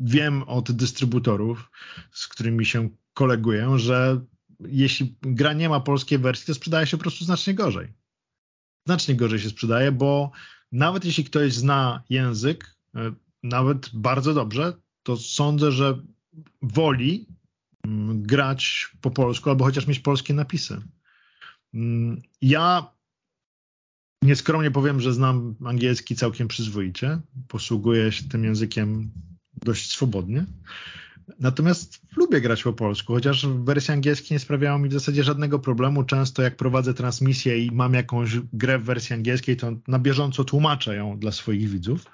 wiem od dystrybutorów, z którymi się koleguję, że jeśli gra nie ma polskiej wersji, to sprzedaje się po prostu znacznie gorzej. Znacznie gorzej się sprzedaje, bo nawet jeśli ktoś zna język, e, nawet bardzo dobrze, to sądzę, że woli grać po polsku albo chociaż mieć polskie napisy. Mm, ja nieskromnie powiem, że znam angielski całkiem przyzwoicie. Posługuję się tym językiem dość swobodnie. Natomiast lubię grać po polsku, chociaż wersja angielskiej nie sprawiała mi w zasadzie żadnego problemu. Często jak prowadzę transmisję i mam jakąś grę w wersji angielskiej, to na bieżąco tłumaczę ją dla swoich widzów.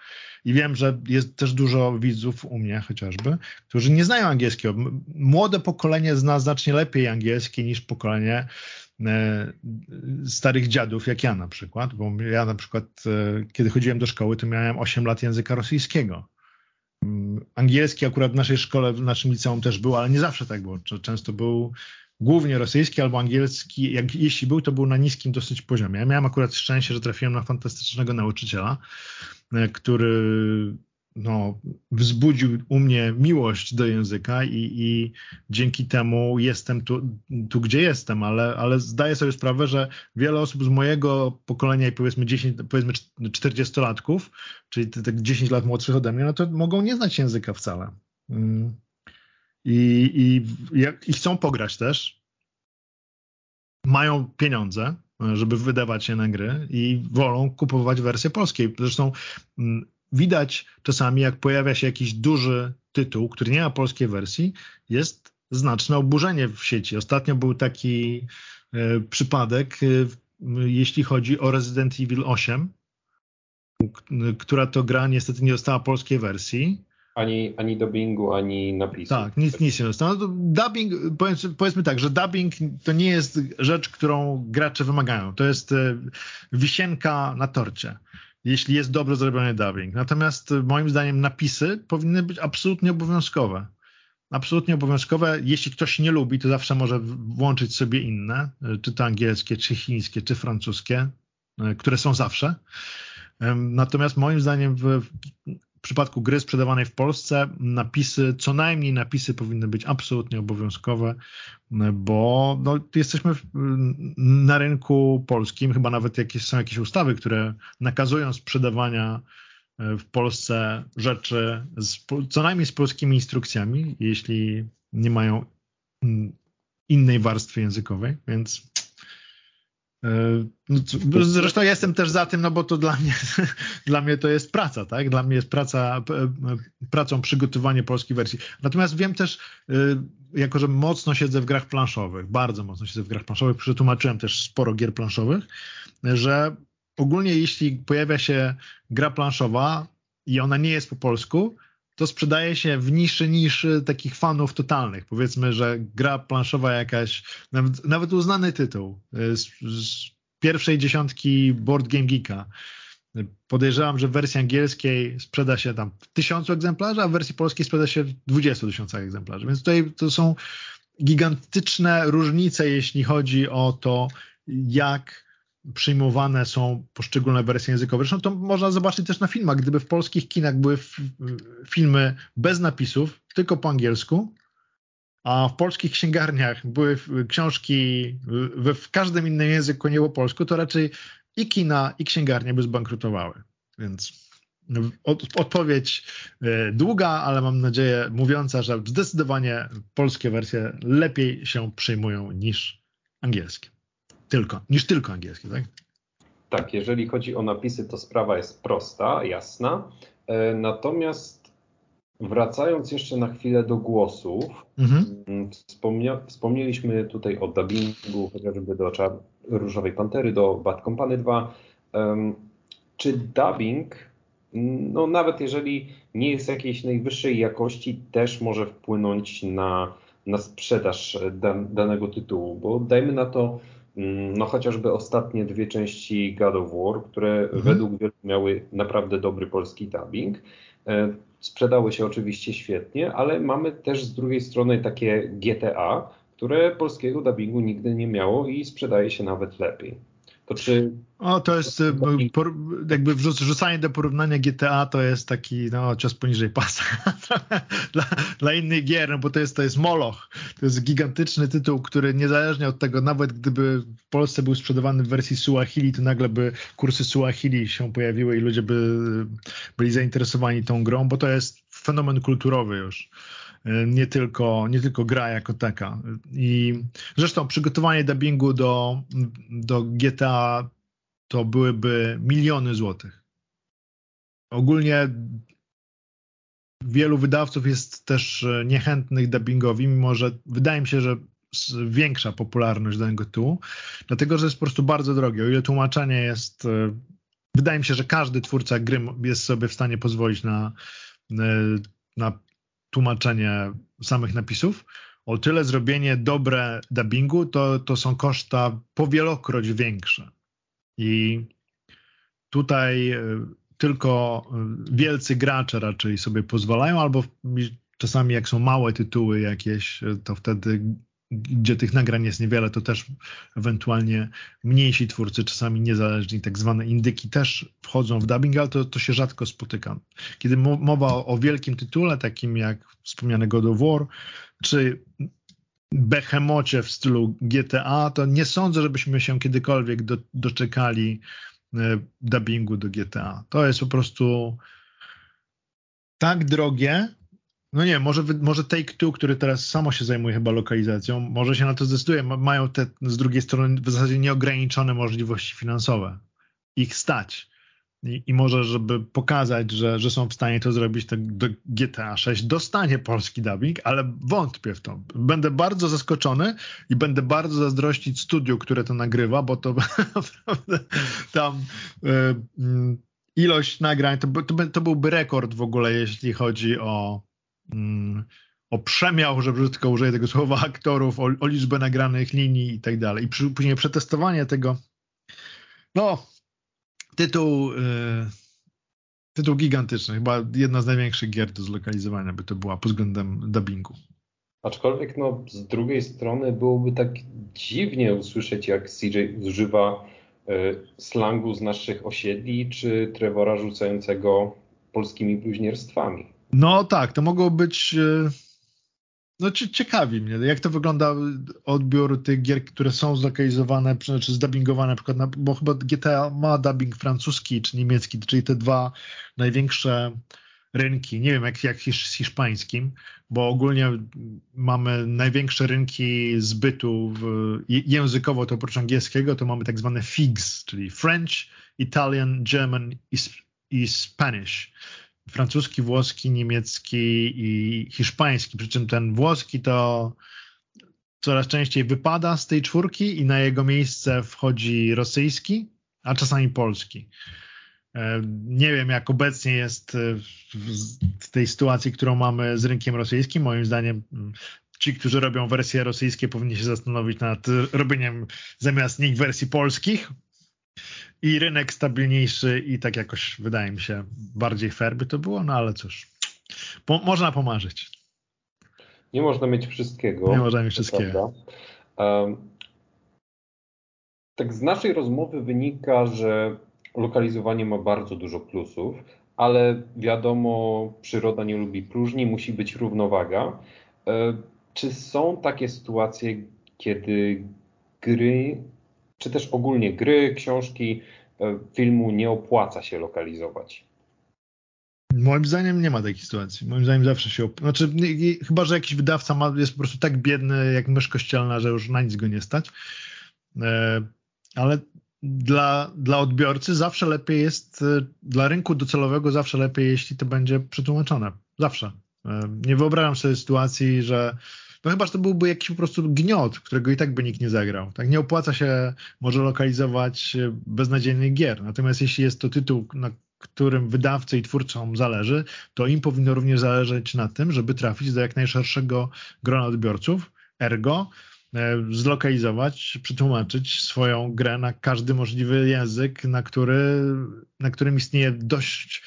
I wiem, że jest też dużo widzów u mnie chociażby, którzy nie znają angielskiego. Młode pokolenie zna znacznie lepiej angielski niż pokolenie e, starych dziadów, jak ja na przykład, bo ja na przykład, e, kiedy chodziłem do szkoły, to miałem 8 lat języka rosyjskiego. Mm, angielski akurat w naszej szkole, w naszym liceum też był, ale nie zawsze tak było. Często był głównie rosyjski albo angielski. Jak, jeśli był, to był na niskim dosyć poziomie. Ja miałem akurat szczęście, że trafiłem na fantastycznego nauczyciela, e, który no, wzbudził u mnie miłość do języka i, i dzięki temu jestem tu, tu, gdzie jestem, ale, ale zdaję sobie sprawę, że wiele osób z mojego pokolenia i powiedzmy 10, powiedzmy 40-latków, czyli te 10 lat młodszych ode mnie, no to mogą nie znać języka wcale. Mm. I, i, i chcą pograć też. Mają pieniądze, żeby wydawać się na gry i wolą kupować wersję polskiej. Zresztą mm, widać czasami, jak pojawia się jakiś duży tytuł, który nie ma polskiej wersji, jest znaczne oburzenie w sieci. Ostatnio był taki e, przypadek, e, jeśli chodzi o Resident Evil 8, która to gra niestety nie dostała polskiej wersji. Ani, ani dubbingu, ani napisu. Tak, nic, nic nie dostało. No dubbing, powiedzmy tak, że dubbing to nie jest rzecz, którą gracze wymagają. To jest e, wisienka na torcie jeśli jest dobrze zrobiony dubbing. Natomiast y, moim zdaniem napisy powinny być absolutnie obowiązkowe. Absolutnie obowiązkowe. Jeśli ktoś nie lubi, to zawsze może włączyć sobie inne, y, czy to angielskie, czy chińskie, czy francuskie, y, które są zawsze. Natomiast moim zdaniem w, przypadku gry sprzedawanej w Polsce napisy, co najmniej napisy powinny być absolutnie obowiązkowe, bo no, jesteśmy na rynku polskim, chyba nawet jakieś, są jakieś ustawy, które nakazują sprzedawania e, w Polsce rzeczy z, co najmniej z polskimi instrukcjami, jeśli nie mają innej warstwy językowej, więc zresztą ja jestem też za tym, no bo to dla mnie, dla mnie to jest praca, tak? Dla mnie jest praca, pracą przygotowanie polskiej wersji. Natomiast wiem też, e, jako że mocno siedzę w grach planszowych, bardzo mocno siedzę w grach planszowych, przetłumaczyłem też sporo gier planszowych, że ogólnie jeśli pojawia się gra planszowa i ona nie jest po polsku, to sprzedaje się w niszy niż takich fanów totalnych. Powiedzmy, że gra planszowa jakaś, nawet, nawet uznany tytuł z, z pierwszej dziesiątki Board Game Geeka. Podejrzewam, że w wersji angielskiej sprzeda się tam tysiącu egzemplarzy, a w wersji polskiej sprzeda się w 20 tysiącach egzemplarzy. Więc tutaj to są gigantyczne różnice, jeśli chodzi o to, jak przyjmowane są poszczególne wersje językowe. Zresztą to można zobaczyć też na filmach. Gdyby w polskich kinach były filmy bez napisów, tylko po angielsku, a w polskich księgarniach były książki we w każdym innym języku, nie po polsku, to raczej i kina, i księgarnie by zbankrutowały. Więc od, odpowiedź e, długa, ale mam nadzieję mówiąca, że zdecydowanie polskie wersje lepiej się przyjmują niż angielskie. Tylko, niż tylko angielski, tak? Tak, jeżeli chodzi o napisy, to sprawa jest prosta, jasna. E, natomiast wracając jeszcze na chwilę do głosów, mhm. Mm, wspomnia, wspomnieliśmy tutaj o dubbingu, chociażby do Różowej Pantery, do Bad Company 2. czy dubbing, no nawet jeżeli nie jest jakiejś najwyższej jakości, też może wpłynąć na, na sprzedaż dan, danego tytułu? Bo dajmy na to, no chociażby ostatnie dwie części God of War, które mhm. według wielu miały naprawdę dobry polski dubbing. E, sprzedały się oczywiście świetnie, ale mamy też z drugiej strony takie GTA, które polskiego dubbingu nigdy nie miało i sprzedaje się nawet lepiej. To czy... O, to jest e, jakby wrzucanie do porównania GTA to jest taki no, cios poniżej pasa dla, dla innych gier, no bo to jest, to jest Moloch. To jest gigantyczny tytuł, który niezależnie od tego, nawet gdyby w Polsce był sprzedawany w wersji Suahili, to nagle by kursy Suahili się pojawiły i ludzie by byli zainteresowani tą grą, bo to jest fenomen kulturowy już. E, nie tylko, nie tylko gra jako taka. I zresztą przygotowanie dubbingu do, do GTA to byłyby miliony złotych. Ogólnie wielu wydawców jest też niechętnych dubbingowi, mimo że wydaje mi się, że większa popularność danego tytułu, dlatego że jest po prostu bardzo drogie. O ile tłumaczenie jest, e, wydaje mi się, że każdy twórca gry jest sobie w stanie pozwolić na, na tłumaczenie samych napisów, o tyle zrobienie dobre dubbingu to, to są koszta powielokroć większe. I tutaj e, tylko wielcy gracze raczej sobie pozwalają, albo czasami jak są małe tytuły jakieś, to wtedy gdzie tych nagrań jest niewiele, to też ewentualnie mniejsi twórcy, czasami niezależni, tak zwane indyki też wchodzą w dubbing, ale to, to się rzadko spotyka. Kiedy mowa o, o wielkim tytule, takim jak wspomniany God of War, czy behemocie w stylu GTA, to nie sądzę, żebyśmy się kiedykolwiek do, doczekali e, dubbingu do GTA. To jest po prostu tak drogie, no nie, może, może Take-Two, który teraz samo się zajmuje chyba lokalizacją, może się na to zdecyduje. Mają te z drugiej strony w zasadzie nieograniczone możliwości finansowe. Ich stać. I, I, może, żeby pokazać, że, że są w stanie to zrobić, to do GTA 6 dostanie polski dubbing, ale wątpię w to. Będę bardzo zaskoczony i będę bardzo zazdrościć studiu, które to nagrywa, bo to naprawdę tam y, y, ilość nagrań, to, to, to byłby rekord w ogóle, jeśli chodzi o Mm, o przemiał, że brzydko użyję tego słowa, aktorów, o, o liczbę nagranych linii i tak dalej. I przy, później przetestowanie tego, no, tytuł, yy, tytuł gigantyczny, chyba jedna z największych gier do zlokalizowania by to była pod względem dubbingu. Aczkolwiek no, z drugiej strony byłoby tak dziwnie usłyszeć, jak CJ używa y, slangu z naszych osiedli, czy Trevora rzucającego polskimi bluźnierstwami. No tak, to mogło być. E, no ciekawi mnie, jak to wygląda odbiór tych gier, które są zlokalizowane, czy zdubbingowane, na przykład, na, bo chyba GTA ma dubbing francuski czy niemiecki, czyli te dwa największe rynki. Nie wiem, jak, jak z hiszpańskim, bo ogólnie mamy największe rynki zbytu w, językowo, to oprócz angielskiego, to mamy tak zwane FIGS, czyli French, Italian, German i, i Spanish francuski, włoski, niemiecki i hiszpański, przy czym ten włoski to coraz częściej wypada z tej czwórki i na jego miejsce wchodzi rosyjski, a czasami polski. E, nie wiem, jak obecnie jest w tej sytuacji, którą mamy z rynkiem rosyjskim. Moim zdaniem mm, ci, którzy robią wersje rosyjskie, powinni się zastanowić nad robieniem zamiast nich wersji polskich, i rynek stabilniejszy i tak jakoś wydaje mi się bardziej fair by to było, no ale cóż, po, można pomarzyć. Nie można mieć wszystkiego. Nie można mieć wszystkiego. Um, tak z naszej rozmowy wynika, że lokalizowanie ma bardzo dużo plusów, ale wiadomo, przyroda nie lubi próżni, musi być równowaga. E, czy są takie sytuacje, kiedy gry czy też ogólnie gry, książki, e, filmu nie opłaca się lokalizować? Moim zdaniem nie ma takiej sytuacji. Moim zdaniem zawsze się. Op... Znaczy, chyba, że jakiś wydawca ma, jest po prostu tak biedny jak mysz kościelna, że już na nic go nie stać. E, ale dla, dla odbiorcy zawsze lepiej jest, e, dla rynku docelowego zawsze lepiej, jeśli to będzie przetłumaczone. Zawsze. Nie wyobrażam sobie sytuacji, że no chyba, że to byłby jakiś po prostu gniot, którego i tak by nikt nie zagrał. Tak nie opłaca się może lokalizować beznadziejnych gier. Natomiast jeśli jest to tytuł, na którym wydawcy i twórcom zależy, to im powinno również zależeć na tym, żeby trafić do jak najszerszego grona odbiorców, ergo e, zlokalizować, przetłumaczyć swoją grę na każdy możliwy język, na, który, na którym istnieje dość,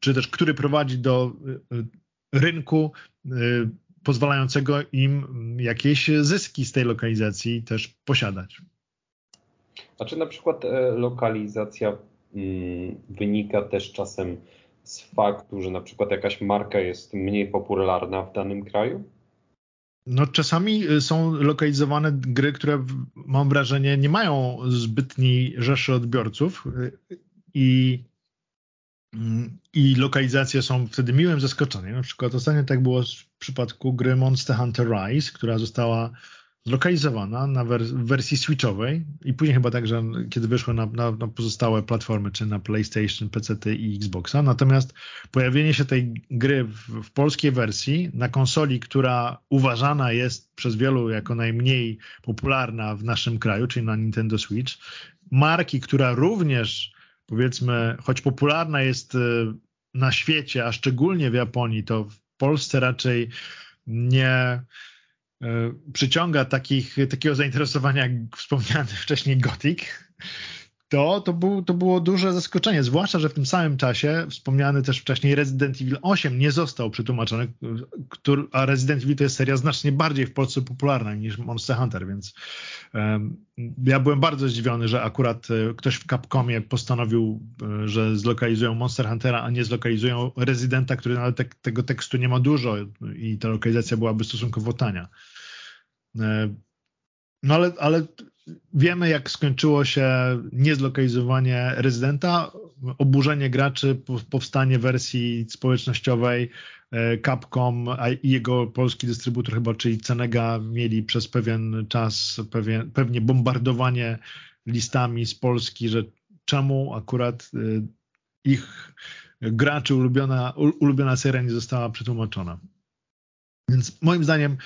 czy też który prowadzi do e, rynku e, pozwalającego im jakieś zyski z tej lokalizacji też posiadać. A czy na przykład e, lokalizacja mm, wynika też czasem z faktu, że na przykład jakaś marka jest mniej popularna w danym kraju? No, czasami e, są lokalizowane gry, które mam wrażenie nie mają zbytniej rzeszy odbiorców e, i i lokalizacje są wtedy miłym zaskoczeniem. Na przykład ostatnio tak było w przypadku gry Monster Hunter Rise, która została zlokalizowana na wersji switchowej i później chyba także, kiedy wyszło na, na, na, pozostałe platformy, czy na PlayStation, PC i Xboxa. Natomiast pojawienie się tej gry w, w polskiej wersji na konsoli, która uważana jest przez wielu jako najmniej popularna w naszym kraju, czyli na Nintendo Switch, marki, która również powiedzmy, choć popularna jest y, na świecie, a szczególnie w Japonii, to w Polsce raczej nie y, przyciąga takich, takiego zainteresowania jak wspomniany wcześniej Gothic, to, to, był, to było duże zaskoczenie, zwłaszcza, że w tym samym czasie wspomniany też wcześniej Resident Evil 8 nie został przetłumaczony, który, a Resident Evil to jest seria znacznie bardziej w Polsce popularna niż Monster Hunter, więc um, ja byłem bardzo zdziwiony, że akurat e, ktoś w Capcomie postanowił, e, że zlokalizują Monster Huntera, a nie zlokalizują Residenta, który nawet te, tego tekstu nie ma dużo i ta lokalizacja byłaby stosunkowo tania. E, no ale, ale wiemy, jak skończyło się niezlokalizowanie rezydenta, oburzenie graczy, powstanie wersji społecznościowej. E, Capcom i jego polski dystrybutor chyba, czyli Cenega, mieli przez pewien czas pewien, pewnie bombardowanie listami z Polski, że czemu akurat e, ich graczy ulubiona, ulubiona seria nie została przetłumaczona. Więc moim zdaniem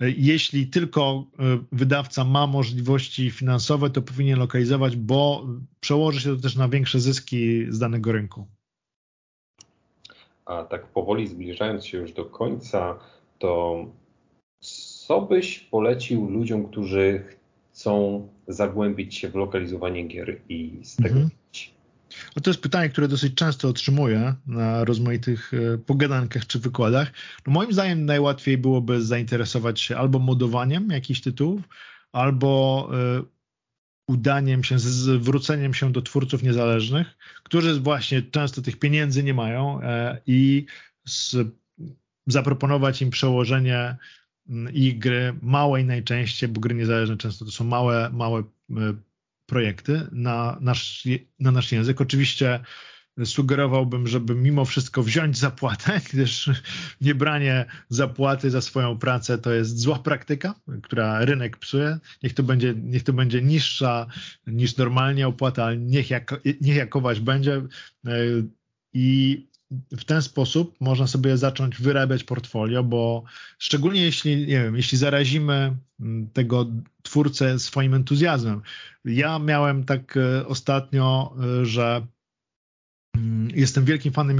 jeśli tylko e, wydawca ma możliwości finansowe, to powinien lokalizować, bo przełoży się to też na większe zyski z danego rynku. A tak powoli zbliżając się już do końca, to co byś polecił ludziom, którzy chcą zagłębić się w lokalizowanie gier i z tego mhm. No to jest pytanie, które dosyć często otrzymuję na rozmaitych e, pogadankach czy wykładach. No moim zdaniem najłatwiej byłoby zainteresować się albo modowaniem jakichś tytułów, albo e, udaniem się, zwróceniem się do twórców niezależnych, którzy właśnie często tych pieniędzy nie mają e, i z, zaproponować im przełożenie ich gry małej najczęściej, bo gry niezależne często to są małe, małe projekty na nasz, na nasz język. Oczywiście sugerowałbym, żeby mimo wszystko wziąć zapłatę, gdyż niebranie zapłaty za swoją pracę to jest zła praktyka, która rynek psuje. Niech to będzie, niech to będzie niższa niż normalnie opłata, ale niech, jak, niech jakować będzie. I w ten sposób można sobie zacząć wyrabiać portfolio, bo szczególnie jeśli, nie wiem, jeśli zarazimy mm, tego twórcę swoim entuzjazmem. Ja miałem tak e, ostatnio, e, że mm, jestem wielkim fanem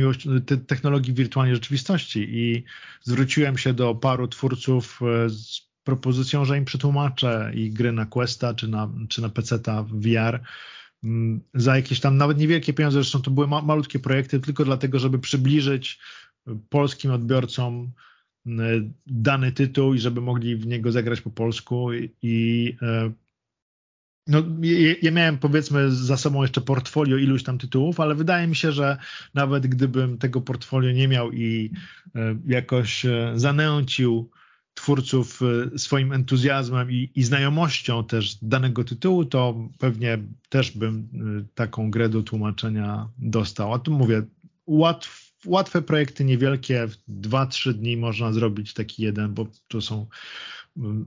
technologii wirtualnej rzeczywistości i zwróciłem się do paru twórców e, z propozycją, że im przetłumaczę i gry na Questa czy na, czy na PC-ta VR za jakieś tam nawet niewielkie pieniądze, zresztą to były ma malutkie projekty, tylko dlatego, żeby przybliżyć polskim odbiorcom mm, dany tytuł i żeby mogli w niego zagrać po polsku i e, no, ja miałem powiedzmy za sobą jeszcze portfolio iluś tam tytułów, ale wydaje mi się, że nawet gdybym tego portfolio nie miał i e, jakoś e, zanęcił twórców e, swoim entuzjazmem i, i, znajomością też danego tytułu, to pewnie też bym e, taką grę do tłumaczenia dostał. A tu mówię, łatw, łatwe projekty niewielkie, w 2-3 dni można zrobić taki jeden, bo to są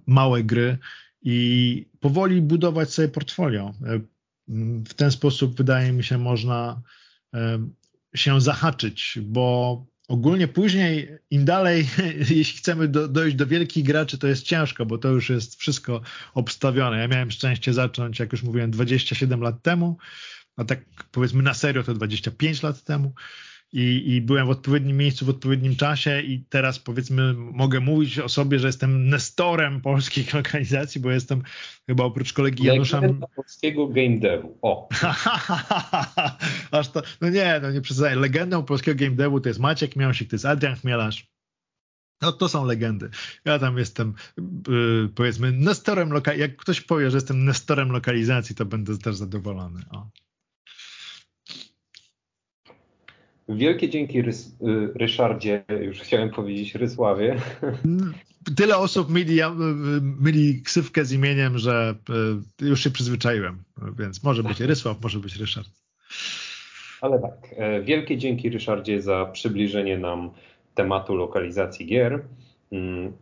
małe gry i powoli budować sobie portfolio. W ten sposób wydaje mi się można się zahaczyć, bo ogólnie później, im dalej, jeśli chcemy do, dojść do wielkich graczy, to jest ciężko, bo to już jest wszystko obstawione. Ja miałem szczęście zacząć, jak już mówiłem, 27 lat temu, a tak powiedzmy na serio to 25 lat temu i, i byłem w odpowiednim miejscu w odpowiednim czasie i teraz powiedzmy mogę mówić o sobie, że jestem nestorem polskich lokalizacji, bo jestem chyba oprócz kolegi Janusza... Polskiego game devu, o. Aż to, no nie, no nie przesadzaj. Legendą polskiego game devu to jest Maciek Miąsik, to jest Adrian Chmielarz, no to są legendy. Ja tam jestem, yy, powiedzmy, nestorem lokalizacji. Jak ktoś powie, że jestem nestorem lokalizacji, to będę też zadowolony. O. Wielkie dzięki Rys, y, Ryszardzie, już chciałem powiedzieć Rysławie. Tyle osób mieli, mieli ksywkę z imieniem, że y, już się przyzwyczaiłem, więc może być Rysław, może być Ryszard. Ale tak, e, wielkie dzięki Ryszardzie za przybliżenie nam tematu lokalizacji gier. Mm,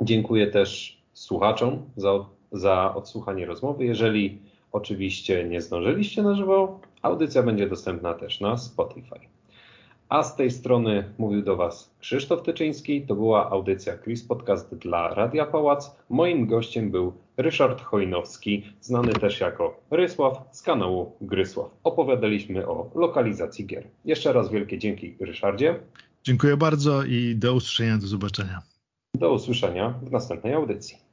dziękuję też słuchaczom za, za odsłuchanie rozmowy. Jeżeli oczywiście nie zdążyliście na żywo, audycja będzie dostępna też na Spotify. A z tej strony mówił do Was Krzysztof Tyczyński. To była audycja Chris Podcast dla Radia Pałac. Moim gościem był Ryszard Chojnowski, znany też jako Rysław z kanału Grysław. Opowiadaliśmy o lokalizacji gier. Jeszcze raz wielkie dzięki Ryszardzie. Dziękuję bardzo i do usłyszenia, do zobaczenia. Do usłyszenia w następnej audycji.